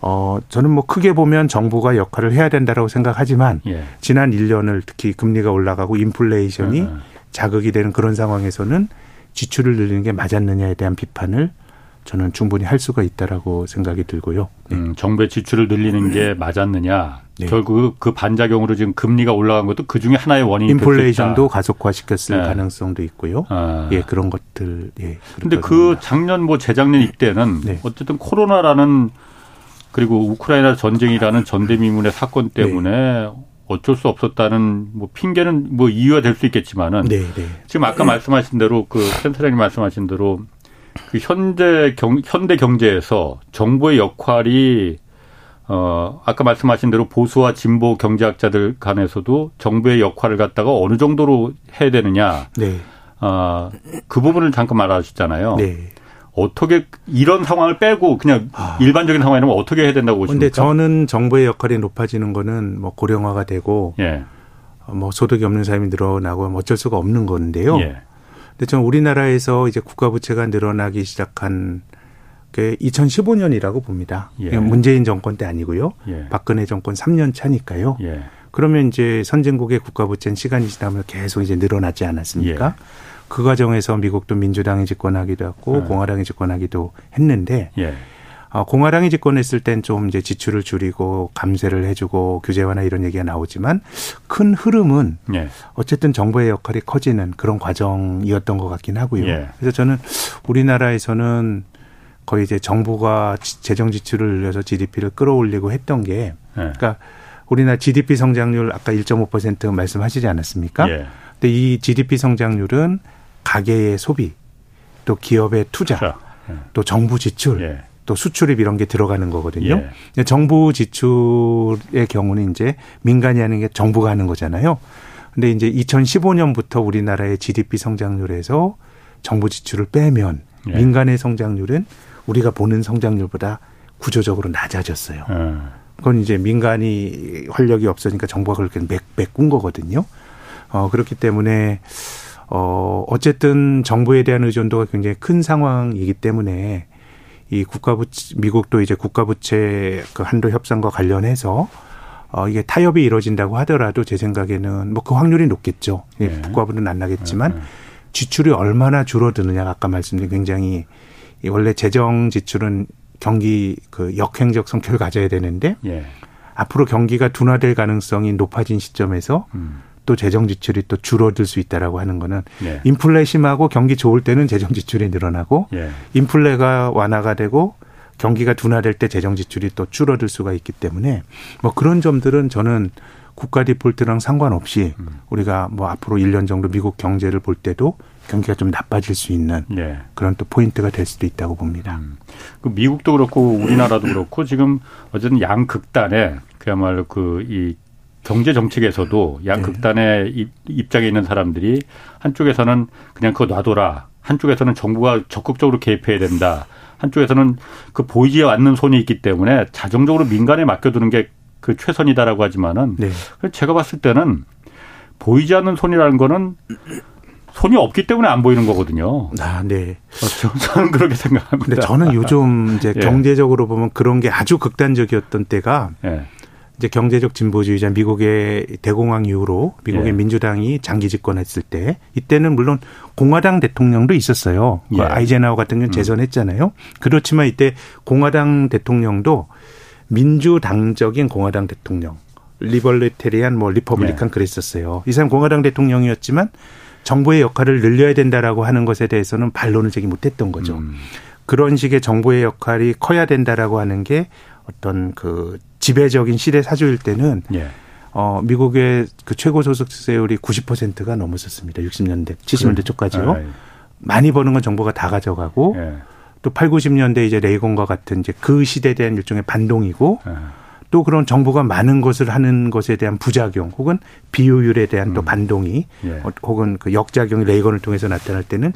어 저는 뭐 크게 보면 정부가 역할을 해야 된다라고 생각하지만 예. 지난 1년을 특히 금리가 올라가고 인플레이션이 어. 자극이 되는 그런 상황에서는 지출을 늘리는 게 맞았느냐에 대한 비판을 저는 충분히 할 수가 있다라고 생각이 들고요. 네. 음, 정부의 지출을 늘리는 게 맞았느냐. 네. 결국 그 반작용으로 지금 금리가 올라간 것도 그 중에 하나의 원인이 인플레이션도 가속화시켰을 네. 가능성도 있고요. 아. 예, 그런 것들. 예. 그런데 그 작년 뭐 재작년 이때는 네. 어쨌든 코로나라는 그리고 우크라이나 전쟁이라는 전대미문의 사건 때문에 네. 어쩔 수 없었다는 뭐 핑계는 뭐 이유가 될 수 있겠지만은 네, 네. 지금 아까 말씀하신 대로 그 센터장님 말씀하신 대로 그 현대 경 현대 경제에서 정부의 역할이 어 아까 말씀하신 대로 보수와 진보 경제학자들 간에서도 정부의 역할을 갖다가 어느 정도로 해야 되느냐. 네. 아그 부분을 잠깐 말하셨잖아요. 네. 어떻게 이런 상황을 빼고 그냥 아. 일반적인 상황이라면 어떻게 해야 된다고 보십니까? 근데 저는 정부의 역할이 높아지는 거는 뭐 고령화가 되고 예. 뭐 소득이 없는 사람이 늘어나고 뭐 어쩔 수가 없는 건데요. 예. 근데 저는 우리나라에서 이제 국가 부채가 늘어나기 시작한 그 2015년이라고 봅니다. 예. 문재인 정권 때 아니고요. 예. 박근혜 정권 3년 차니까요. 예. 그러면 이제 선진국의 국가 부채는 시간이 지나면 계속 이제 늘어나지 않았습니까? 예. 그 과정에서 미국도 민주당이 집권하기도 했고 네. 공화당이 집권하기도 했는데 예. 어, 공화당이 집권했을 땐 좀 이제 지출을 줄이고 감세를 해주고 규제 완화 이런 얘기가 나오지만 큰 흐름은 예. 어쨌든 정부의 역할이 커지는 그런 과정이었던 것 같긴 하고요. 예. 그래서 저는 우리나라에서는 거의 이제 정부가 재정 지출을 늘려서 GDP를 끌어올리고 했던 게 예. 그러니까 우리나라 GDP 성장률 아까 1.5% 말씀하시지 않았습니까? 예. 근데 이 GDP 성장률은 가계의 소비, 또 기업의 투자, 투자. 예. 또 정부 지출, 예. 또 수출입 이런 게 들어가는 거거든요. 예. 정부 지출의 경우는 이제 민간이 하는 게 정부가 하는 거잖아요. 근데 이제 2015년부터 우리나라의 GDP 성장률에서 정부 지출을 빼면 예. 민간의 성장률은 우리가 보는 성장률보다 구조적으로 낮아졌어요. 예. 그건 이제 민간이 활력이 없으니까 정부가 그렇게 맥, 메꾼 거거든요. 어, 그렇기 때문에 어, 어쨌든 정부에 대한 의존도가 굉장히 큰 상황이기 때문에 이 국가부채, 미국도 이제 국가부채 그 한도 협상과 관련해서 어, 이게 타협이 이루어진다고 하더라도 제 생각에는 뭐 그 확률이 높겠죠. 예, 네. 국가부는 안 나겠지만 네. 지출이 얼마나 줄어드느냐 아까 말씀드린 굉장히 원래 재정 지출은 경기 그 역행적 성격을 가져야 되는데 예. 앞으로 경기가 둔화될 가능성이 높아진 시점에서 음. 또 재정 지출이 또 줄어들 수 있다라고 하는 거는 예. 인플레 심하고 경기 좋을 때는 재정 지출이 늘어나고 예. 인플레가 완화가 되고 경기가 둔화될 때 재정 지출이 또 줄어들 수가 있기 때문에 뭐 그런 점들은 저는 국가 디폴트랑 상관없이 음. 우리가 뭐 앞으로 1년 정도 미국 경제를 볼 때도 경기가 좀 나빠질 수 있는 네. 그런 또 포인트가 될 수도 있다고 봅니다. 음. 그 미국도 그렇고 우리나라도 그렇고 지금 어쨌든 양극단에 그야말로 그 이 경제 정책에서도 양극단의 네. 입장에 있는 사람들이 한쪽에서는 그냥 그거 놔둬라. 한쪽에서는 정부가 적극적으로 개입해야 된다. 한쪽에서는 그 보이지 않는 손이 있기 때문에 자정적으로 민간에 맡겨두는 게 그 최선이다라고 하지만은 네. 제가 봤을 때는 보이지 않는 손이라는 거는 손이 없기 때문에 안 보이는 거거든요. 아, 네. 저는 그렇게 생각합니다. 근데 저는 요즘 이제 예. 경제적으로 보면 그런 게 아주 극단적이었던 때가 예. 이제 경제적 진보주의자 미국의 대공황 이후로 미국의 예. 민주당이 장기 집권했을 때 이때는 물론 공화당 대통령도 있었어요. 그 예. 아이젠하워 같은 경우는 음. 재선했잖아요. 그렇지만 이때 공화당 대통령도 민주당적인 공화당 대통령 libertarian 뭐 Republican 예. 그랬었어요. 이 사람 공화당 대통령이었지만 정부의 역할을 늘려야 된다라고 하는 것에 대해서는 반론을 제기 못했던 거죠. 음. 그런 식의 정부의 역할이 커야 된다라고 하는 게 어떤 그 지배적인 시대 사조일 때는 예. 어 미국의 그 최고 소득세율이 90%가 넘었었습니다. 60년대, 70년대 초까지요. 아, 예. 많이 버는 건 정부가 다 가져가고 예. 또 8, 90년대 이제 레이건과 같은 이제 그 시대에 대한 일종의 반동이고 예. 또 그런 정부가 많은 것을 하는 것에 대한 부작용 혹은 비효율에 대한 음. 또 반동이 예. 혹은 그 역작용이 레이건을 통해서 나타날 때는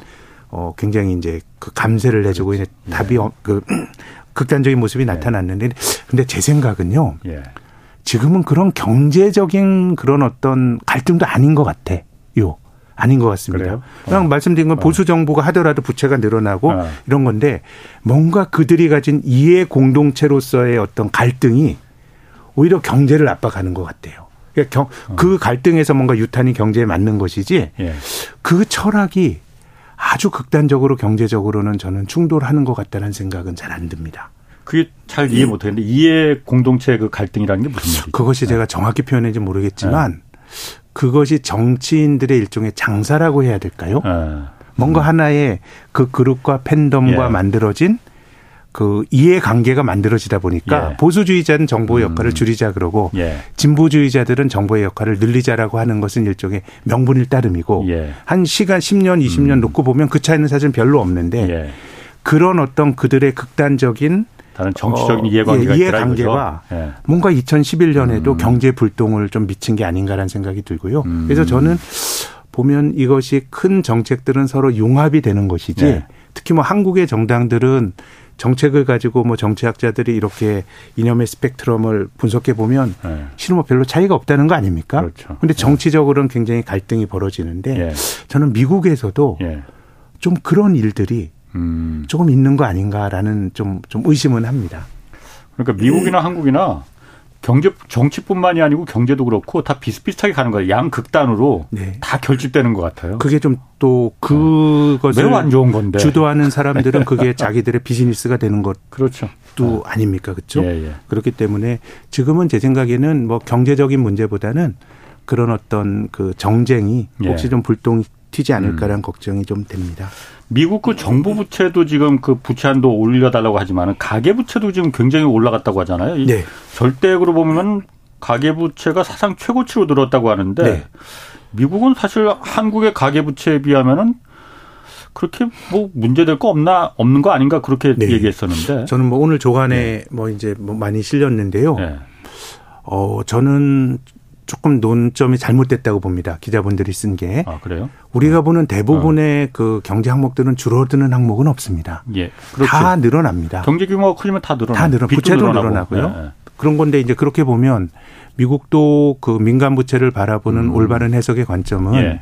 어 굉장히 이제 그 감세를 내주고 이제 예. 답이 어, 그 극단적인 모습이 예. 나타났는데 근데 제 생각은요. 예. 지금은 그런 경제적인 그런 어떤 갈등도 아닌 것 같아요. 아닌 것 같습니다. 그래요? 그냥 어. 말씀드린 건 어. 보수 정부가 하더라도 부채가 늘어나고 어. 이런 건데 뭔가 그들이 가진 이해 공동체로서의 어떤 갈등이 오히려 경제를 압박하는 것 같아요. 그러니까 경, 어. 그 갈등에서 뭔가 유탄이 경제에 맞는 것이지 예. 그 철학이 아주 극단적으로 경제적으로는 저는 충돌하는 것 같다는 생각은 잘 안 듭니다. 그게 잘 이해 못하겠는데 이해 공동체 그 갈등이라는 게 무슨 말이죠? 그것이 제가 정확히 표현했는지 모르겠지만 네. 그것이 정치인들의 일종의 장사라고 해야 될까요? 네. 뭔가 하나의 그 그룹과 팬덤과 예. 만들어진 그 이해관계가 만들어지다 보니까 예. 보수주의자는 정보의 음. 역할을 줄이자 그러고 예. 진보주의자들은 정보의 역할을 늘리자라고 하는 것은 일종의 명분일 따름이고 예. 한 시간 10년, 20년 음. 놓고 보면 그 차이는 사실 별로 없는데 예. 그런 어떤 그들의 극단적인 다른 정치적인 어, 이해관계가 예, 이해관계가 예. 뭔가 2011년에도 음. 경제 불똥을 좀 미친 게 아닌가라는 생각이 들고요. 음. 그래서 저는 보면 이것이 큰 정책들은 서로 융합이 되는 것이지 예. 특히 뭐 한국의 정당들은 정책을 가지고 뭐 정치학자들이 이렇게 이념의 스펙트럼을 분석해 보면 네. 실은 뭐 별로 차이가 없다는 거 아닙니까? 그렇죠. 근데 네. 정치적으로는 굉장히 갈등이 벌어지는데 예. 저는 미국에서도 예. 좀 그런 일들이 음. 조금 있는 거 아닌가라는 좀, 좀 의심은 합니다. 그러니까 미국이나 한국이나 경제 정치뿐만이 아니고 경제도 그렇고 다 비슷비슷하게 가는 거예요. 양 극단으로 네. 다 결집되는 것 같아요. 그게 좀 또 그것을 매우 안 좋은 건데 주도하는 사람들은 그게 자기들의 비즈니스가 되는 것도 그렇죠. 또 네. 아닙니까, 그렇죠? 예, 예. 그렇기 때문에 지금은 제 생각에는 뭐 경제적인 문제보다는 그런 어떤 그 정쟁이 예. 혹시 예. 좀 불똥 튀지 않을까라는 음. 걱정이 좀 됩니다. 미국 그 정부 부채도 지금 그 부채 한도 올려달라고 하지만 가계 부채도 지금 굉장히 올라갔다고 하잖아요. 네. 절대액으로 보면 가계 부채가 사상 최고치로 늘었다고 하는데 네. 미국은 사실 한국의 가계 부채에 비하면은 그렇게 뭐 문제될 거 없나 없는 거 아닌가 그렇게 네. 얘기했었는데 저는 뭐 오늘 조간에 네. 뭐 이제 뭐 많이 실렸는데요. 네. 어 저는 조금 논점이 잘못됐다고 봅니다. 기자분들이 쓴 게. 아, 그래요? 우리가 어. 보는 대부분의 어. 그 경제 항목들은 줄어드는 항목은 없습니다. 예. 그렇죠. 다 늘어납니다. 경제 규모가 커지면 다 늘어나. 다 늘어. 부채도 늘어나고요. 네. 그런 건데 이제 그렇게 보면 미국도 그 민간 부채를 바라보는 음. 올바른 해석의 관점은 예.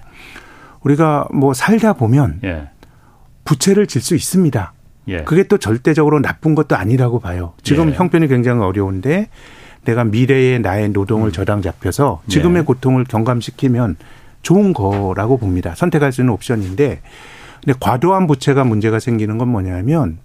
우리가 뭐 살다 보면 예. 부채를 질 수 있습니다. 예. 그게 또 절대적으로 나쁜 것도 아니라고 봐요. 지금 예. 형편이 굉장히 어려운데 내가 미래의 나의 노동을 음. 저당 잡혀서 지금의 네. 고통을 경감시키면 좋은 거라고 봅니다. 선택할 수 있는 옵션인데 근데 과도한 부채가 문제가 생기는 건 뭐냐면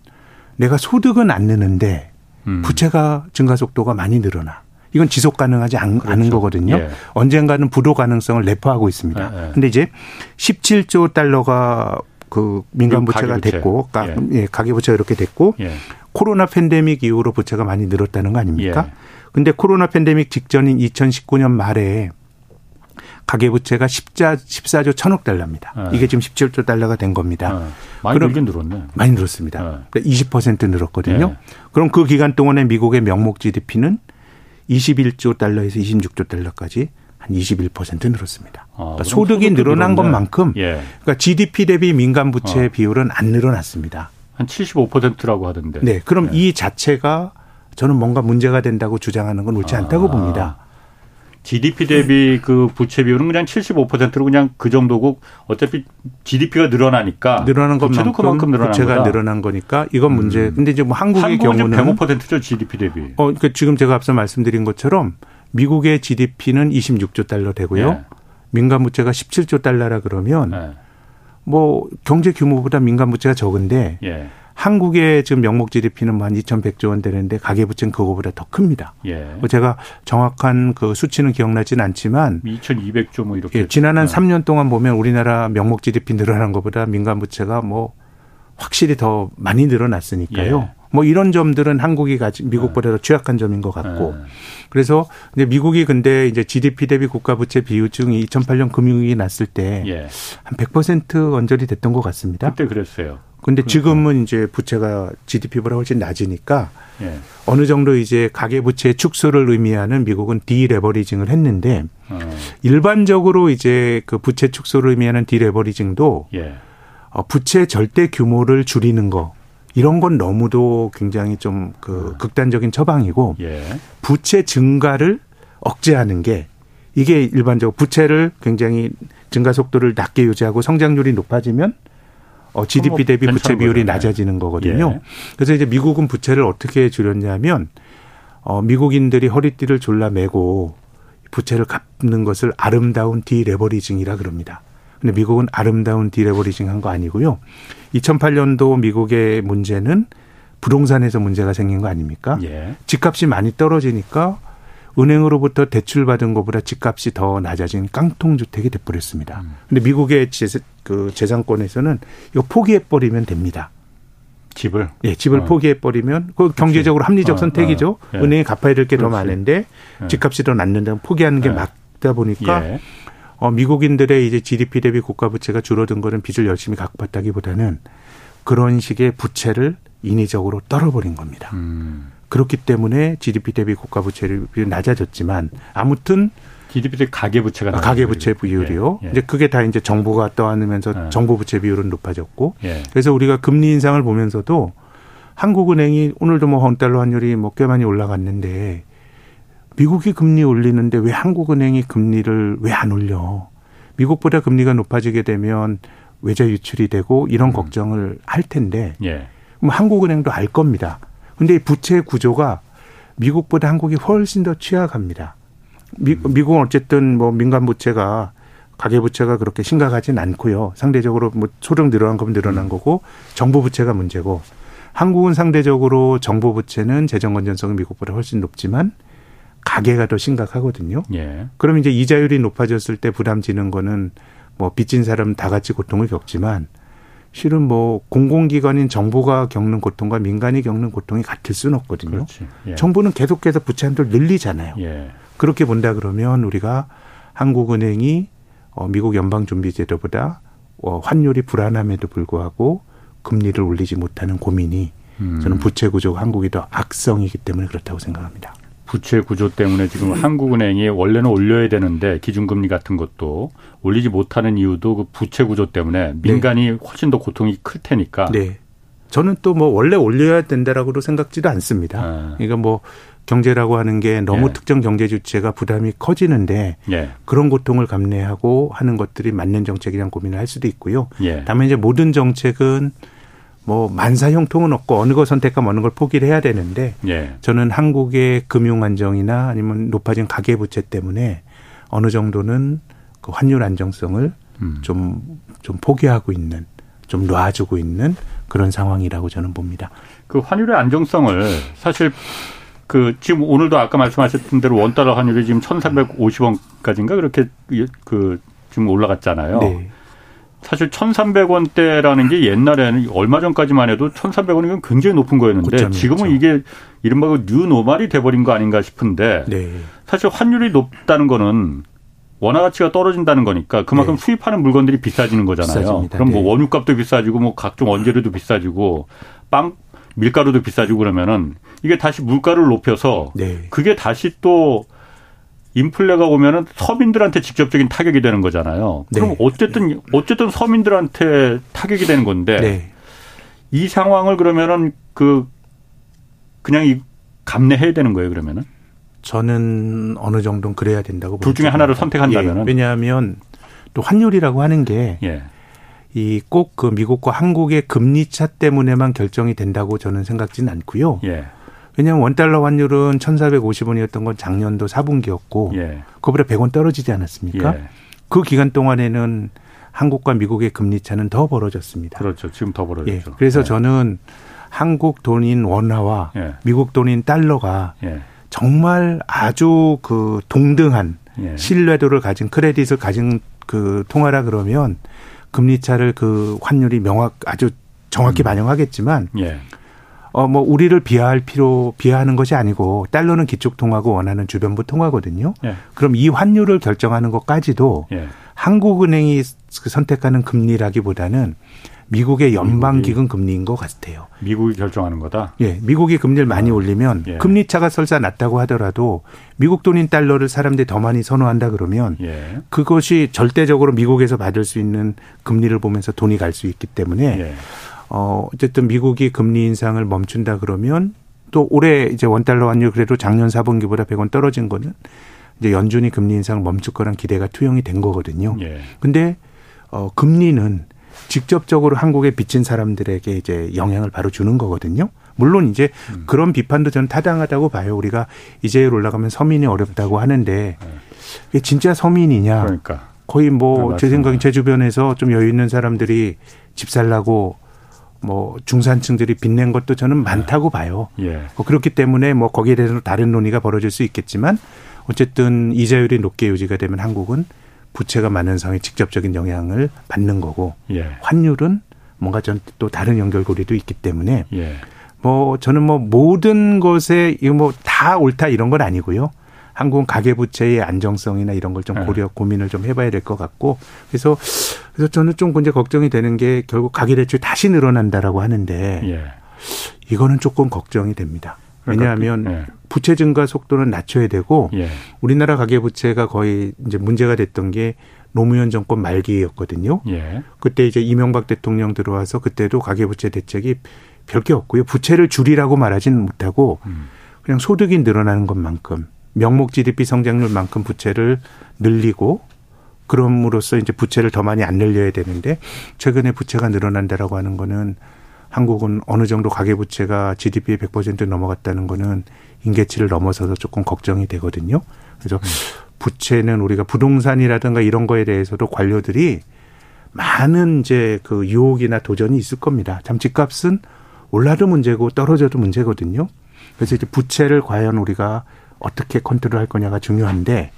내가 소득은 안 느는데 음. 부채가 증가 속도가 많이 늘어나. 이건 지속 가능하지 않, 그렇죠. 는 거거든요. 예. 언젠가는 불호 가능성을 내포하고 있습니다. 예, 예. 근데 이제 17조 달러가 그 민간 부채가 가계부채. 됐고 가, 예. 예, 가계 부채가 이렇게 됐고 예. 코로나 팬데믹 이후로 부채가 많이 늘었다는 거 아닙니까? 예. 근데 코로나 팬데믹 직전인 2019년 말에 가계부채가 14, 14조 천억 달러입니다. 네. 이게 지금 17조 달러가 된 겁니다. 네. 많이 늘긴 늘었네. 많이 늘었습니다. 네. 그러니까 20% 늘었거든요. 네. 그럼 그 기간 동안에 미국의 명목 GDP는 21조 달러에서 26조 달러까지 한 21% 늘었습니다. 아, 그러니까 소득이 늘어난 늘었네. 것만큼 예. 그러니까 GDP 대비 민간 부채 어. 비율은 안 늘어났습니다. 한 75%라고 하던데. 네. 그럼 네. 이 자체가 저는 뭔가 문제가 된다고 주장하는 건 옳지 않다고 아. 봅니다. GDP 대비 그 부채 비율은 그냥 75%로 그냥 그 정도고 어차피 GDP가 늘어나니까 늘어난 것만큼 그만큼 늘어난 부채가 거다. 늘어난 거니까 이건 문제. 음. 근데 이제 뭐 한국의 경우는 105%죠 GDP 대비. 어, 그러니까 지금 제가 앞서 말씀드린 것처럼 미국의 GDP는 26조 달러 되고요. 네. 민간 부채가 17조 달러라 그러면 네. 뭐 경제 규모보다 민간 부채가 적은데 네. 한국의 지금 명목 GDP는 한 2,100조 원 되는데 가계부채는 그거보다 더 큽니다. 예. 뭐 제가 정확한 그 수치는 기억나진 않지만 2,200조 뭐 이렇게 예, 지난 한 네. 3년 동안 보면 우리나라 명목 GDP 늘어난 것보다 민간 부채가 뭐 확실히 더 많이 늘어났으니까요. 예. 뭐 이런 점들은 한국이 가지 미국보다 더 취약한 점인 것 같고 네. 그래서 이제 미국이 근데 이제 GDP 대비 국가 부채 비율중이 2008년 금융위기 났을 때한 예. 100% 언저리 됐던 것 같습니다. 그때 그랬어요. 근데 그러니까. 지금은 이제 부채가 GDP보다 훨씬 낮으니까 예. 어느 정도 이제 가계 부채 축소를 의미하는 미국은 디레버리징을 했는데 어. 일반적으로 이제 그 부채 축소를 의미하는 디레버리징도 예. 어, 부채 절대 규모를 줄이는 거 이런 건 너무도 굉장히 좀그 음. 극단적인 처방이고 예. 부채 증가를 억제하는 게 이게 일반적으로 부채를 굉장히 증가 속도를 낮게 유지하고 성장률이 높아지면 어 GDP 대비 부채 비율이 낮아지는 거거든요. 예. 그래서 이제 미국은 부채를 어떻게 줄였냐면 어 미국인들이 허리띠를 졸라 매고 부채를 갚는 것을 아름다운 디레버리징이라 그럽니다. 근데 미국은 아름다운 디레버리징 한 거 아니고요. 2008년도 미국의 문제는 부동산에서 문제가 생긴 거 아닙니까? 예. 집값이 많이 떨어지니까 은행으로부터 대출 받은 것보다 집값이 더 낮아진 깡통 주택이 돼버렸습니다. 음. 근데 미국의 재, 그 재산권에서는 이거 포기해 버리면 됩니다. 집을 예, 집을 어. 포기해 버리면 그 경제적으로 합리적 어, 선택이죠. 어, 예. 은행에 갚아야 될 게 더 많은데 예. 집값이 더 낮는데 포기하는 게 예. 맞다 보니까 예. 어, 미국인들의 이제 GDP 대비 국가 부채가 줄어든 거는 빚을 열심히 갚았다기보다는 그런 식의 부채를 인위적으로 떨어버린 겁니다. 음. 그렇기 때문에 GDP 대비 국가 부채율이 낮아졌지만 아무튼 GDP 대비 가계 부채가 아, 가계 부채 비율이요. 예, 예. 이제 그게 다 이제 정부가 떠안으면서 예. 정부 부채 비율은 높아졌고 예. 그래서 우리가 금리 인상을 보면서도 한국은행이 오늘도 뭐 원달러 환율이 뭐 꽤 많이 올라갔는데 미국이 금리 올리는데 왜 한국은행이 금리를 왜 안 올려? 미국보다 금리가 높아지게 되면 외자 유출이 되고 이런 음. 걱정을 할 텐데 예. 그럼 한국은행도 알 겁니다. 근데 이 부채 구조가 미국보다 한국이 훨씬 더 취약합니다. 미, 음. 미국은 어쨌든 뭐 민간 부채가 가계 부채가 그렇게 심각하진 않고요. 상대적으로 뭐 소득 늘어난 거면 늘어난 음. 거고 정부 부채가 문제고 한국은 상대적으로 정부 부채는 재정 건전성이 미국보다 훨씬 높지만 가계가 더 심각하거든요. 예. 그럼 이제 이자율이 높아졌을 때 부담지는 거는 뭐 빚진 사람 다 같이 고통을 겪지만 실은 뭐 공공기관인 정부가 겪는 고통과 민간이 겪는 고통이 같을 수는 없거든요. 예. 정부는 계속해서 부채 한도를 늘리잖아요. 예. 그렇게 본다 그러면 우리가 한국은행이 어 미국 연방준비제도보다 어 환율이 불안함에도 불구하고 금리를 올리지 못하는 고민이 음. 저는 부채 구조가 한국이 더 악성이기 때문에 그렇다고 생각합니다. 부채 구조 때문에 지금 음. 한국은행이 원래는 올려야 되는데 기준금리 같은 것도 올리지 못하는 이유도 그 부채 구조 때문에 민간이 네. 훨씬 더 고통이 클 테니까. 네. 저는 또 뭐 원래 올려야 된다라고도 생각지도 않습니다. 아. 그러니까 뭐 경제라고 하는 게 너무 예. 특정 경제 주체가 부담이 커지는데 예. 그런 고통을 감내하고 하는 것들이 맞는 정책이란 고민을 할 수도 있고요. 예. 다만 이제 모든 정책은 뭐 만사 형통은 없고 어느 거 선택하면 어느 걸 포기를 해야 되는데 예. 저는 한국의 금융 안정이나 아니면 높아진 가계 부채 때문에 어느 정도는 그 환율 안정성을 좀좀 음. 좀 포기하고 있는 좀 놔주고 있는 그런 상황이라고 저는 봅니다. 그 환율의 안정성을 사실 그 지금 오늘도 아까 말씀하셨던 대로 원 달러 환율이 지금 천삼백오십 원까지인가 그렇게 그 지금 올라갔잖아요. 네. 사실 1,300원대라는 게 옛날에는 얼마 전까지만 해도 1,300원이면 굉장히 높은 거였는데 지금은 이게 이른바 그 뉴노말이 돼버린 거 아닌가 싶은데 네. 사실 환율이 높다는 거는 원화 가치가 떨어진다는 거니까 그만큼 네. 수입하는 물건들이 비싸지는 거잖아요. 비싸집니다. 그럼 뭐 네. 원유값도 비싸지고 뭐 각종 원재료도 비싸지고 빵 밀가루도 비싸지고 그러면은 이게 다시 물가를 높여서 네. 그게 다시 또 인플레가 오면은 서민들한테 직접적인 타격이 되는 거잖아요. 그럼 네. 어쨌든 어쨌든 서민들한테 타격이 되는 건데 네. 이 상황을 그러면은 그 그냥 이 감내해야 되는 거예요. 그러면은 저는 어느 정도는 그래야 된다고 둘 중에 하나를 선택한다면은 예. 왜냐하면 또 환율이라고 하는 게 예. 이꼭 그 미국과 한국의 금리 차 때문에만 결정이 된다고 저는 생각지는 않고요. 예. 왜냐하면 원달러 환율은 1,450원이었던 건 작년도 4분기였고 예. 그보다 100원 떨어지지 않았습니까? 예. 그 기간 동안에는 한국과 미국의 금리 차는 더 벌어졌습니다. 그렇죠. 지금 더 벌어졌죠. 예, 그래서 네. 저는 한국 돈인 원화와 예. 미국 돈인 달러가 예. 정말 아주 그 동등한 예. 신뢰도를 가진 크레딧을 가진 그 통화라 그러면 금리 차를 그 환율이 명확 아주 정확히 음. 반영하겠지만 예. 어뭐 우리를 비하할 필요 비하하는 것이 아니고 달러는 기축 통화고 원하는 주변부 통화거든요. 예. 그럼 이 환율을 결정하는 것까지도 예. 한국은행이 선택하는 금리라기보다는 미국의 연방기금 금리인 것 같아요. 미국이 결정하는 거다? 예. 미국이 금리를 많이 아, 올리면 예. 금리 차가 설사 낮다고 하더라도 미국 돈인 달러를 사람들이 더 많이 선호한다 그러면 예. 그것이 절대적으로 미국에서 받을 수 있는 금리를 보면서 돈이 갈 수 있기 때문에 예. 어, 어쨌든 미국이 금리 인상을 멈춘다 그러면 또 올해 이제 원달러 환율 그래도 작년 4분기보다 100원 떨어진 거는 이제 연준이 금리 인상을 멈출 거란 기대가 투영이 된 거거든요. 예. 근데 어, 금리는 직접적으로 한국에 빚진 사람들에게 이제 영향을 바로 주는 거거든요. 물론 이제 음. 그런 비판도 저는 타당하다고 봐요. 우리가 이제율 올라가면 서민이 어렵다고 하는데 이게 진짜 서민이냐? 그러니까. 거의 뭐제 네, 생각엔 제 주변에서 좀 여유 있는 사람들이 집 살라고 뭐 중산층들이 빚낸 것도 저는 많다고 봐요. 예. 뭐 그렇기 때문에 뭐 거기에 대해서 다른 논의가 벌어질 수 있겠지만 어쨌든 이자율이 높게 유지가 되면 한국은 부채가 많은 상황에 직접적인 영향을 받는 거고 예. 환율은 뭔가 전 또 다른 연결고리도 있기 때문에 예. 뭐 저는 뭐 모든 것에 이거 뭐 다 옳다 이런 건 아니고요. 한국은 가계부채의 안정성이나 이런 걸좀 예. 고려 고민을 좀 해봐야 될 것 같고 그래서 그래서 저는 좀 이제 걱정이 되는 게 결국 가계대출 다시 늘어난다라고 하는데 예. 이거는 조금 걱정이 됩니다. 그러니까 왜냐하면 예. 부채 증가 속도는 낮춰야 되고 예. 우리나라 가계 부채가 거의 이제 문제가 됐던 게 노무현 정권 말기였거든요. 예. 그때 이제 이명박 대통령 들어와서 그때도 가계 부채 대책이 별게 없고요. 부채를 줄이라고 말하지는 못하고 음. 그냥 소득이 늘어나는 것만큼 명목 GDP 성장률만큼 부채를 늘리고 그럼으로써 이제 부채를 더 많이 안 늘려야 되는데 최근에 부채가 늘어난다라고 하는 거는 한국은 어느 정도 가계 부채가 GDP의 100% 넘어갔다는 거는 인계치를 넘어서서 조금 걱정이 되거든요. 그래서 음. 부채는 우리가 부동산이라든가 이런 거에 대해서도 관료들이 많은 이제 그 유혹이나 도전이 있을 겁니다. 참 집값은 올라도 문제고 떨어져도 문제거든요. 그래서 이제 부채를 과연 우리가 어떻게 컨트롤할 거냐가 중요한데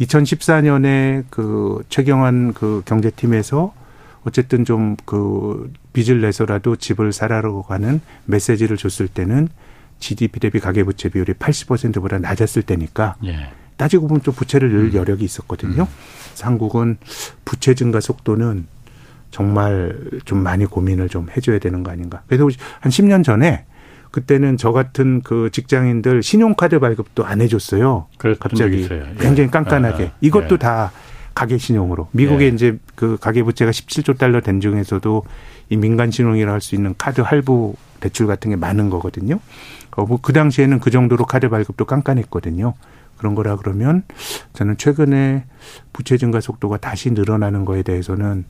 2014년에 그 최경환 그 경제팀에서 어쨌든 좀 그 빚을 내서라도 집을 사라고 가는 메시지를 줬을 때는 GDP 대비 가계부채 비율이 80%보다 낮았을 때니까 예. 따지고 보면 좀 부채를 늘 음. 여력이 있었거든요. 음. 한국은 부채 증가 속도는 정말 좀 많이 고민을 좀 해줘야 되는 거 아닌가. 그래서 한 10년 전에 그때는 저 같은 그 직장인들 신용카드 발급도 안 해줬어요. 갑자기 굉장히 예. 깐깐하게 아, 아. 이것도 예. 다 가계 신용으로. 미국에 예. 이제 그 가계 부채가 17조 달러 된 중에서도 이 민간 신용이라 할 수 있는 카드 할부 대출 같은 게 많은 거거든요. 어, 뭐그 당시에는 그 정도로 카드 발급도 깐깐했거든요. 그런 거라 그러면 저는 최근에 부채 증가 속도가 다시 늘어나는 거에 대해서는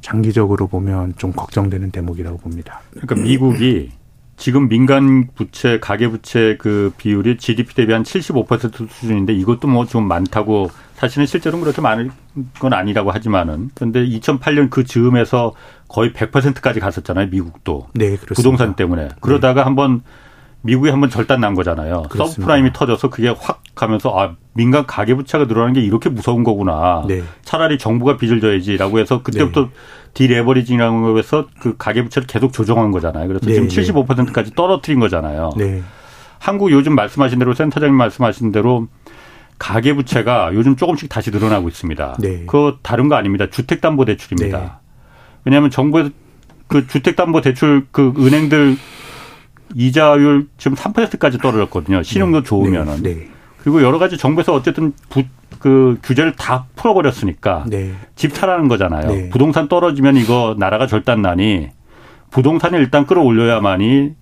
장기적으로 보면 좀 걱정되는 대목이라고 봅니다. 그러니까 미국이 지금 민간 부채, 가계 부채 그 비율이 GDP 대비 한 75% 수준인데 이것도 뭐 좀 많다고 사실은 실제로는 그렇게 많은 건 아니라고 하지만은 근데 2008년 그 즈음에서 거의 100%까지 갔었잖아요. 미국도. 네, 그렇습니다. 부동산 때문에. 그러다가 네. 한번 미국이 한번 절단 난 거잖아요. 그렇습니다. 서브프라임이 터져서 그게 확 가면서 아 민간 가계 부채가 늘어나는 게 이렇게 무서운 거구나. 네. 차라리 정부가 빚을 져야지라고 해서 그때부터 네. 디레버리징이라고 해서 그 가계 부채를 계속 조정한 거잖아요. 그래서 네. 지금 75%까지 떨어뜨린 거잖아요. 네. 한국 요즘 말씀하신 대로 센터장님 말씀하신 대로 가계 부채가 요즘 조금씩 다시 늘어나고 있습니다. 네. 그 다른 거 아닙니다. 주택담보대출입니다. 네. 왜냐하면 정부에서 그 주택담보대출 그 은행들 이자율 지금 3%까지 떨어졌거든요. 신용도 네. 좋으면은. 네. 네. 그리고 여러 가지 정부에서 어쨌든 부, 그 규제를 다 풀어버렸으니까 네. 집 사라는 거잖아요. 네. 부동산 떨어지면 이거 나라가 절단나니 부동산을 일단 끌어올려야만이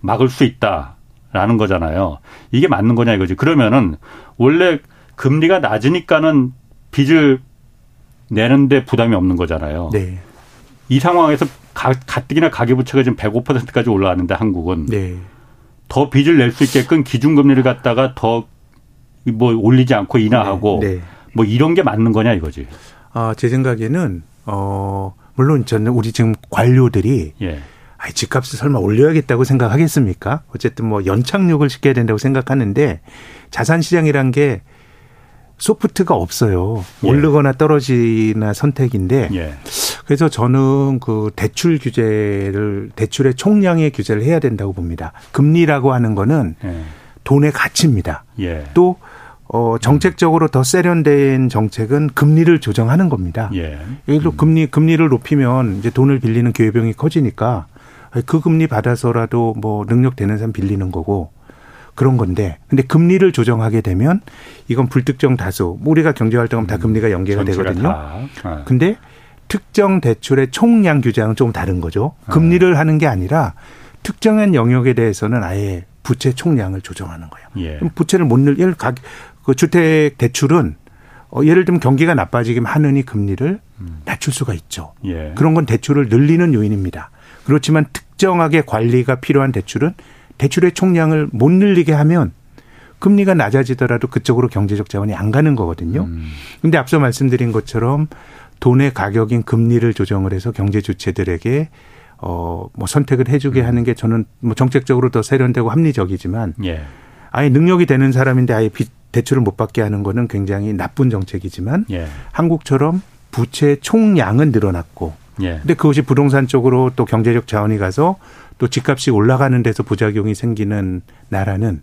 막을 수 있다. 라는 거잖아요. 이게 맞는 거냐 이거지. 그러면은 원래 금리가 낮으니까는 빚을 내는데 부담이 없는 거잖아요. 네. 이 상황에서 가, 가뜩이나 가계부채가 지금 105%까지 올라왔는데 한국은 네. 더 빚을 낼 수 있게끔 기준금리를 갖다가 더 뭐 올리지 않고 인하하고 네. 네. 뭐 이런 게 맞는 거냐 이거지. 아, 제 생각에는 어 물론 저는 우리 지금 관료들이 예. 아, 집값을 설마 올려야겠다고 생각하겠습니까? 어쨌든 뭐 연착륙을 시켜야 된다고 생각하는데 자산 시장이란 게 소프트가 없어요. 예. 오르거나 떨어지나 선택인데 예. 그래서 저는 그 대출 규제를 대출의 총량의 규제를 해야 된다고 봅니다. 금리라고 하는 거는 예. 돈의 가치입니다. 예. 또 어, 정책적으로 더 세련된 정책은 금리를 조정하는 겁니다. 예. 예를 음. 금리 금리를 높이면 이제 돈을 빌리는 기회병이 커지니까 그 금리 받아서라도 뭐 능력 되는 사람 빌리는 거고 그런 건데 근데 금리를 조정하게 되면 이건 불특정 다수 뭐 우리가 경제 활동하면 다 음, 금리가 연계가 되거든요. 다. 근데 특정 대출의 총량 규제는 좀 다른 거죠. 금리를 하는 게 아니라 특정한 영역에 대해서는 아예 부채 총량을 조정하는 거예요. 예. 부채를 못 늘, 예를 가, 그 주택 대출은 어, 예를 들면 경기가 나빠지기만 하느니 금리를 음. 낮출 수가 있죠. 예. 그런 건 대출을 늘리는 요인입니다. 그렇지만 특정하게 관리가 필요한 대출은 대출의 총량을 못 늘리게 하면 금리가 낮아지더라도 그쪽으로 경제적 자원이 안 가는 거거든요. 음. 근데 앞서 말씀드린 것처럼 돈의 가격인 금리를 조정을 해서 경제 주체들에게 어, 뭐 선택을 해주게 음. 하는 게 저는 뭐 정책적으로 더 세련되고 합리적이지만 예. 아예 능력이 되는 사람인데 아예 빚 대출을 못 받게 하는 거는 굉장히 나쁜 정책이지만 예. 한국처럼 부채 총량은 늘어났고 예. 근데 그것이 부동산 쪽으로 또 경제적 자원이 가서 또 집값이 올라가는 데서 부작용이 생기는 나라는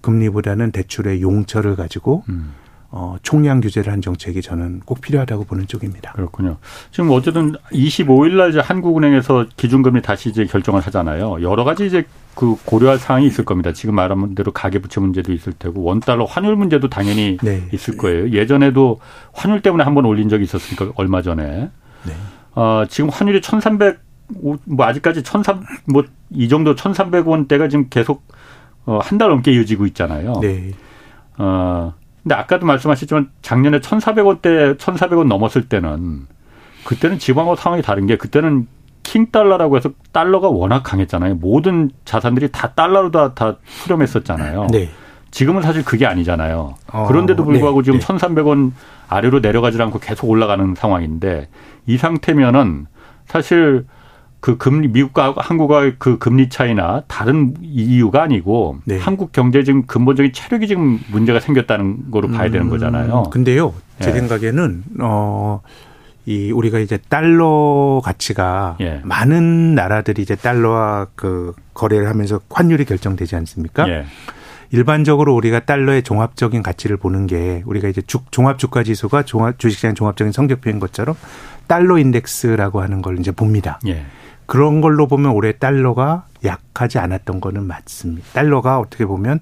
금리보다는 대출의 용처를 가지고 음. 어, 총량 규제를 한 정책이 저는 꼭 필요하다고 보는 쪽입니다. 그렇군요. 지금 어쨌든 25일 날 이제 한국은행에서 기준금리 다시 이제 결정을 하잖아요. 여러 가지 이제 그 고려할 사항이 있을 겁니다. 지금 말한 대로 가계부채 문제도 있을 테고 원달러 환율 문제도 당연히 네. 있을 거예요. 예전에도 환율 때문에 한번 올린 적이 있었으니까 얼마 전에. 네. 어, 지금 환율이 1,300, 뭐 아직까지 1,300, 뭐 이 정도 1,300원대가 지금 계속 어, 한 달 넘게 이어지고 있잖아요. 네. 어, 근데 아까도 말씀하셨지만 작년에 1,400원대, 1,400원 넘었을 때는 그때는 지방하고 상황이 다른 게 그때는 킹 달러라고 해서 달러가 워낙 강했잖아요. 모든 자산들이 다 달러로 다, 다 수렴했었잖아요. 네. 지금은 사실 그게 아니잖아요. 어, 그런데도 불구하고 네, 지금 네. 1,300원 아래로 내려가지 않고 계속 올라가는 상황인데 이 상태면은 사실 그 금리 미국과 한국과의 그 금리 차이나 다른 이유가 아니고 네. 한국 경제 지금 근본적인 체력이 지금 문제가 생겼다는 거로 봐야 되는 음, 거잖아요. 음, 근데요, 제 네. 생각에는 어. 이 우리가 이제 달러 가치가 예. 많은 나라들이 이제 달러와 그 거래를 하면서 환율이 결정되지 않습니까? 예. 일반적으로 우리가 달러의 종합적인 가치를 보는 게 우리가 이제 주, 종합 주가 지수가 종합 주식시장 종합적인 성적표인 것처럼 달러 인덱스라고 하는 걸 이제 봅니다. 예. 그런 걸로 보면 올해 달러가 약하지 않았던 거는 맞습니다. 달러가 어떻게 보면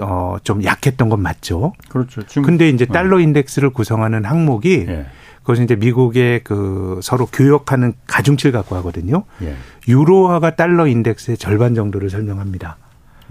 어 좀 약했던 건 맞죠. 그렇죠. 지금 근데 이제 어. 달러 인덱스를 구성하는 항목이 예. 그것은 이제 미국의 그 서로 교역하는 가중치를 갖고 하거든요. 예. 유로화가 달러 인덱스의 절반 정도를 설명합니다.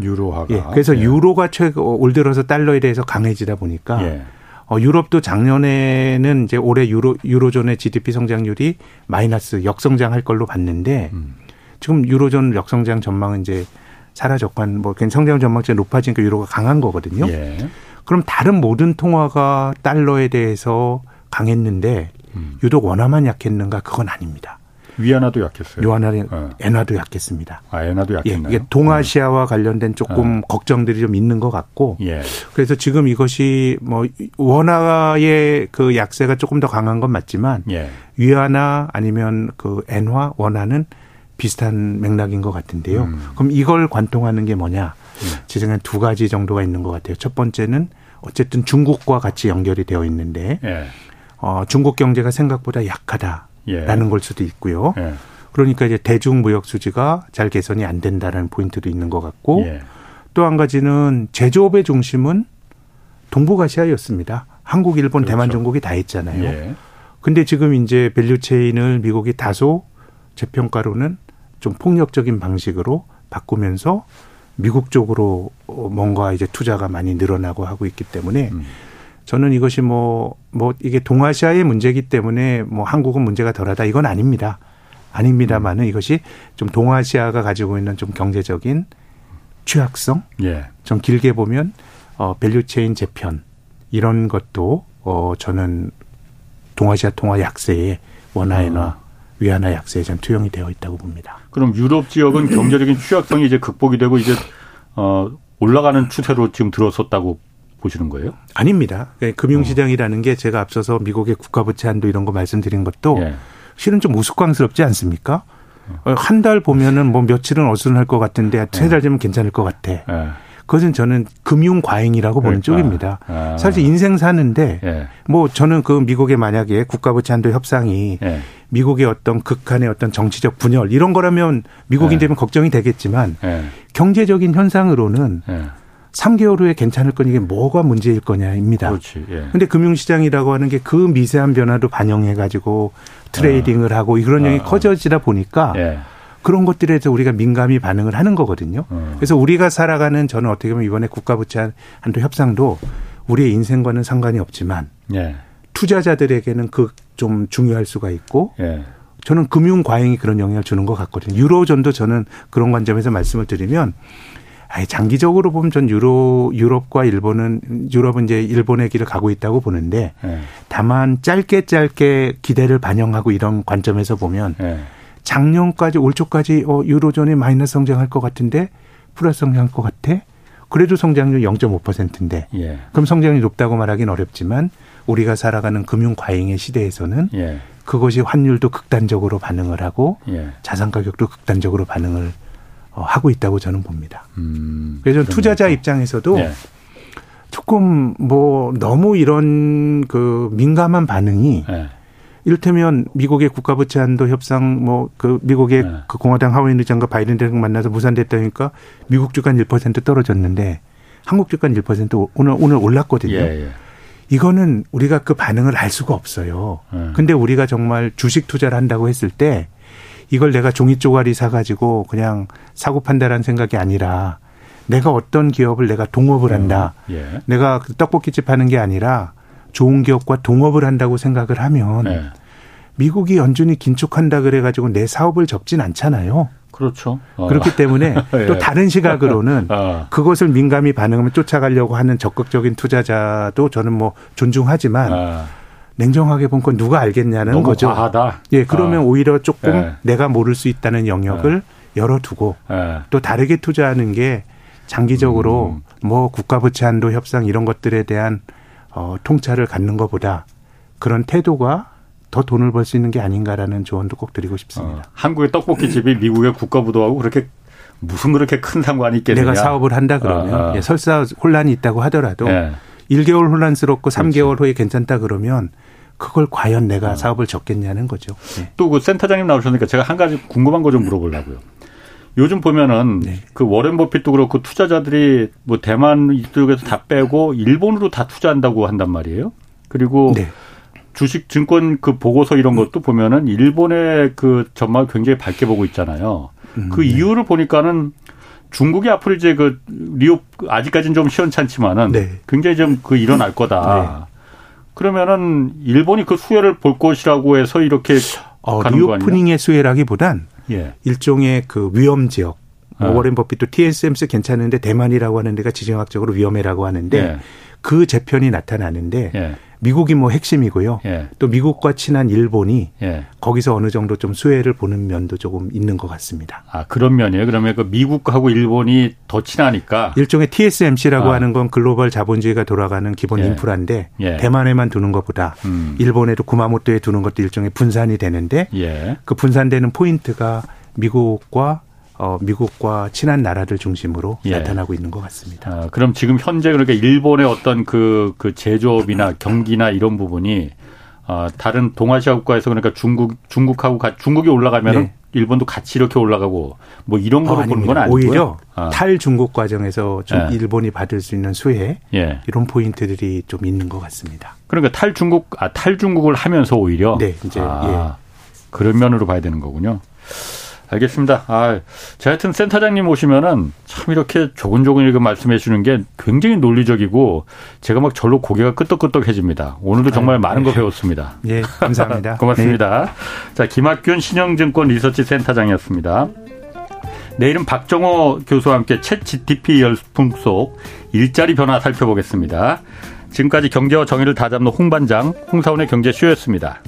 유로화가. 예. 그래서 예. 유로가 최고 올 들어서 달러에 대해서 강해지다 보니까 예. 어, 유럽도 작년에는 이제 올해 유로 유로존의 GDP 성장률이 마이너스 역성장 할 걸로 봤는데 음. 지금 유로존 역성장 전망은 이제 사라졌고 뭐 성장 전망치가 높아지니까 유로가 강한 거거든요. 예. 그럼 다른 모든 통화가 달러에 대해서 강했는데 음. 유독 원화만 약했는가 그건 아닙니다. 위안화도 약했어요. 위안화, 어. 엔화도 약했습니다. 아, 엔화도 약했나요? 예, 이게 동아시아와 관련된 조금 어. 걱정들이 좀 있는 것 같고, 예. 그래서 지금 이것이 뭐 원화의 그 약세가 조금 더 강한 건 맞지만, 예. 위안화 아니면 그 엔화, 원화는 비슷한 맥락인 것 같은데요. 음. 그럼 이걸 관통하는 게 뭐냐? 예. 제 생각엔 두 가지 정도가 있는 것 같아요. 첫 번째는 어쨌든 중국과 같이 연결이 되어 있는데, 예. 어, 중국 경제가 생각보다 약하다. 라는 예. 걸 수도 있고요. 예. 그러니까 이제 대중 무역 수지가 잘 개선이 안 된다는 포인트도 있는 것 같고 예. 또한 가지는 제조업의 중심은 동북아시아였습니다. 한국, 일본, 그렇죠. 대만, 중국이 다 했잖아요. 예. 근데 지금 이제 value chain을 미국이 다소 제 평가로는 좀 폭력적인 방식으로 바꾸면서 미국 쪽으로 뭔가 이제 투자가 많이 늘어나고 하고 있기 때문에 음. 저는 이것이 뭐, 뭐 이게 동아시아의 문제이기 때문에 뭐 한국은 문제가 덜하다 이건 아닙니다. 아닙니다만은 이것이 좀 동아시아가 가지고 있는 좀 경제적인 취약성, 예. 좀 길게 보면 어 value chain 재편 이런 것도 어 저는 동아시아 통화 약세에 원화 엔화, 어. 위안화 약세에 좀 투영이 되어 있다고 봅니다. 그럼 유럽 지역은 경제적인 취약성이 이제 극복이 되고 이제 어 올라가는 추세로 지금 들어섰다고 보시는 거예요? 아닙니다. 그러니까 금융시장이라는 게 제가 앞서서 미국의 국가부채 한도 이런 거 말씀드린 것도 예. 실은 좀 우스꽝스럽지 않습니까? 어, 한달 보면은 뭐 며칠은 어수선할 것 같은데 세 달 되면 괜찮을 것 같아. 예. 그것은 저는 금융 과잉이라고 보는 그러니까. 쪽입니다. 아. 사실 인생 사는데 예. 뭐 저는 그 미국의 만약에 국가부채 한도 협상이 예. 미국의 어떤 극한의 어떤 정치적 분열 이런 거라면 미국인 예. 되면 걱정이 되겠지만 예. 경제적인 현상으로는 예. 3개월 후에 괜찮을 건 이게 뭐가 문제일 거냐입니다. 그렇지. 예. 근데 금융시장이라고 하는 게 그 미세한 변화도 반영해 가지고 트레이딩을 아. 하고 이런 형이 아. 커져지다 보니까 예. 그런 것들에 대해서 우리가 민감히 반응을 하는 거거든요. 어. 그래서 우리가 살아가는 저는 어떻게 보면 이번에 국가부채 한도 협상도 우리의 인생과는 상관이 없지만 예. 투자자들에게는 그 좀 중요할 수가 있고 예. 저는 금융 과잉이 그런 영향을 주는 것 같거든요. 유로존도 저는 그런 관점에서 말씀을 드리면 장기적으로 보면 전 유로 유럽과 일본은 유럽은 이제 일본의 길을 가고 있다고 보는데 네. 다만 짧게 짧게 기대를 반영하고 이런 관점에서 보면 네. 작년까지 올 초까지 어 유로존이 마이너스 성장할 것 같은데 플러스 성장할 것 같아. 그래도 성장률 0.5%인데 예. 그럼 성장이 높다고 말하기는 어렵지만 우리가 살아가는 금융 과잉의 시대에서는 예. 그것이 환율도 극단적으로 반응을 하고 예. 자산 가격도 극단적으로 반응을 어, 하고 있다고 저는 봅니다. 음, 그래서 투자자 입장에서도 네. 조금 뭐 너무 이런 그 민감한 반응이 네. 이를테면 미국의 국가부채 한도 협상 뭐 그 미국의 네. 그 공화당 하원 의장과 바이든 대통령 만나서 무산됐다니까 미국 주가 1% 떨어졌는데 한국 주가 1% 오늘 오늘 올랐거든요. 예, 예. 이거는 우리가 그 반응을 알 수가 없어요. 예. 근데 우리가 정말 주식 투자를 한다고 했을 때 이걸 내가 종이 쪼가리 사가지고 그냥 사고 판다라는 생각이 아니라 내가 어떤 기업을 내가 동업을 한다. 음, 예. 내가 그 떡볶이집 하는 게 아니라 좋은 기업과 동업을 한다고 생각을 하면 예. 미국이 연준이 긴축한다 그래가지고 내 사업을 접진 않잖아요. 그렇죠. 어. 그렇기 때문에 예. 또 다른 시각으로는 어. 그것을 민감히 반응하면 쫓아가려고 하는 적극적인 투자자도 저는 뭐 존중하지만 어. 냉정하게 본 건 누가 알겠냐는 너무 거죠. 과하다. 예, 그러면 아. 오히려 조금 네. 내가 모를 수 있다는 영역을 네. 열어두고 네. 또 다르게 투자하는 게 장기적으로 음. 뭐 국가 부채 한도 협상 이런 것들에 대한 어, 통찰을 갖는 것보다 그런 태도가 더 돈을 벌 수 있는 게 아닌가라는 조언도 꼭 드리고 싶습니다. 어, 한국의 떡볶이 집이 미국의 국가부도하고 그렇게 무슨 그렇게 큰 상관이 있겠느냐. 내가 사업을 한다 그러면 어, 어. 예, 설사 혼란이 있다고 하더라도 예. 1개월 혼란스럽고 그렇죠. 3개월 후에 괜찮다 그러면 그걸 과연 내가 어. 사업을 접겠냐는 거죠. 네. 또그 센터장님 나오셨으니까 제가 한 가지 궁금한 거 좀 물어보려고요. 요즘 보면은 네. 그 워렌 버핏도 그렇고 투자자들이 뭐 대만 이쪽에서 다 빼고 일본으로 다 투자한다고 한단 말이에요. 그리고 네. 주식 증권 그 보고서 이런 것도 보면은 일본의 그 전망을 굉장히 밝게 보고 있잖아요. 음, 그 네. 이유를 보니까는 중국이 앞으로 이제 그 리오 아직까지는 좀 시원찮지만은 네. 굉장히 좀 그 일어날 거다. 네. 그러면은 일본이 그 수혜를 볼 것이라고 해서 이렇게 어, reopening의 수혜라기보단 예. 일종의 그 위험 지역. 뭐 아. 워렌 버핏도 TSMC 괜찮은데 대만이라고 하는 데가 지정학적으로 위험해라고 하는데 예. 그 재편이 나타나는데 예. 미국이 뭐 핵심이고요. 예. 또 미국과 친한 일본이 예. 거기서 어느 정도 좀 수혜를 보는 면도 조금 있는 것 같습니다. 아 그런 면이에요. 그러면 그 미국하고 일본이 더 친하니까 일종의 TSMC라고 아. 하는 건 글로벌 자본주의가 돌아가는 기본 예. 인프라인데 예. 대만에만 두는 것보다 음. 일본에도 구마모토에 두는 것도 일종의 분산이 되는데 예. 그 분산되는 포인트가 미국과 어, 미국과 친한 나라들 중심으로 예. 나타나고 있는 것 같습니다. 아, 그럼 지금 현재 그러니까 일본의 어떤 그, 그 제조업이나 경기나 이런 부분이 어, 다른 동아시아 국가에서 그러니까 중국, 중국하고 가, 중국이 올라가면 네. 일본도 같이 이렇게 올라가고 뭐 이런 거로 어, 보는 건 아니고요. 오히려 아. 탈중국 과정에서 좀 예. 일본이 받을 수 있는 수혜 예. 이런 포인트들이 좀 있는 것 같습니다. 그러니까 탈중국 아 탈중국을 하면서 오히려 네 이제 아, 예. 그런 면으로 봐야 되는 거군요. 알겠습니다. 아, 저 하여튼 센터장님 오시면은 참 이렇게 조근조근 이렇게 말씀해 주는 게 굉장히 논리적이고 제가 막 절로 고개가 끄덕끄덕해집니다. 오늘도 정말 아유, 많은 네. 거 배웠습니다. 예, 감사합니다. 고맙습니다. 네. 자, 김학균 신영증권 리서치 센터장이었습니다. 내일은 박정호 교수와 함께 챗 GTP 열풍 속 일자리 변화 살펴보겠습니다. 지금까지 경제와 정의를 다잡는 홍반장 홍사원의 경제쇼였습니다.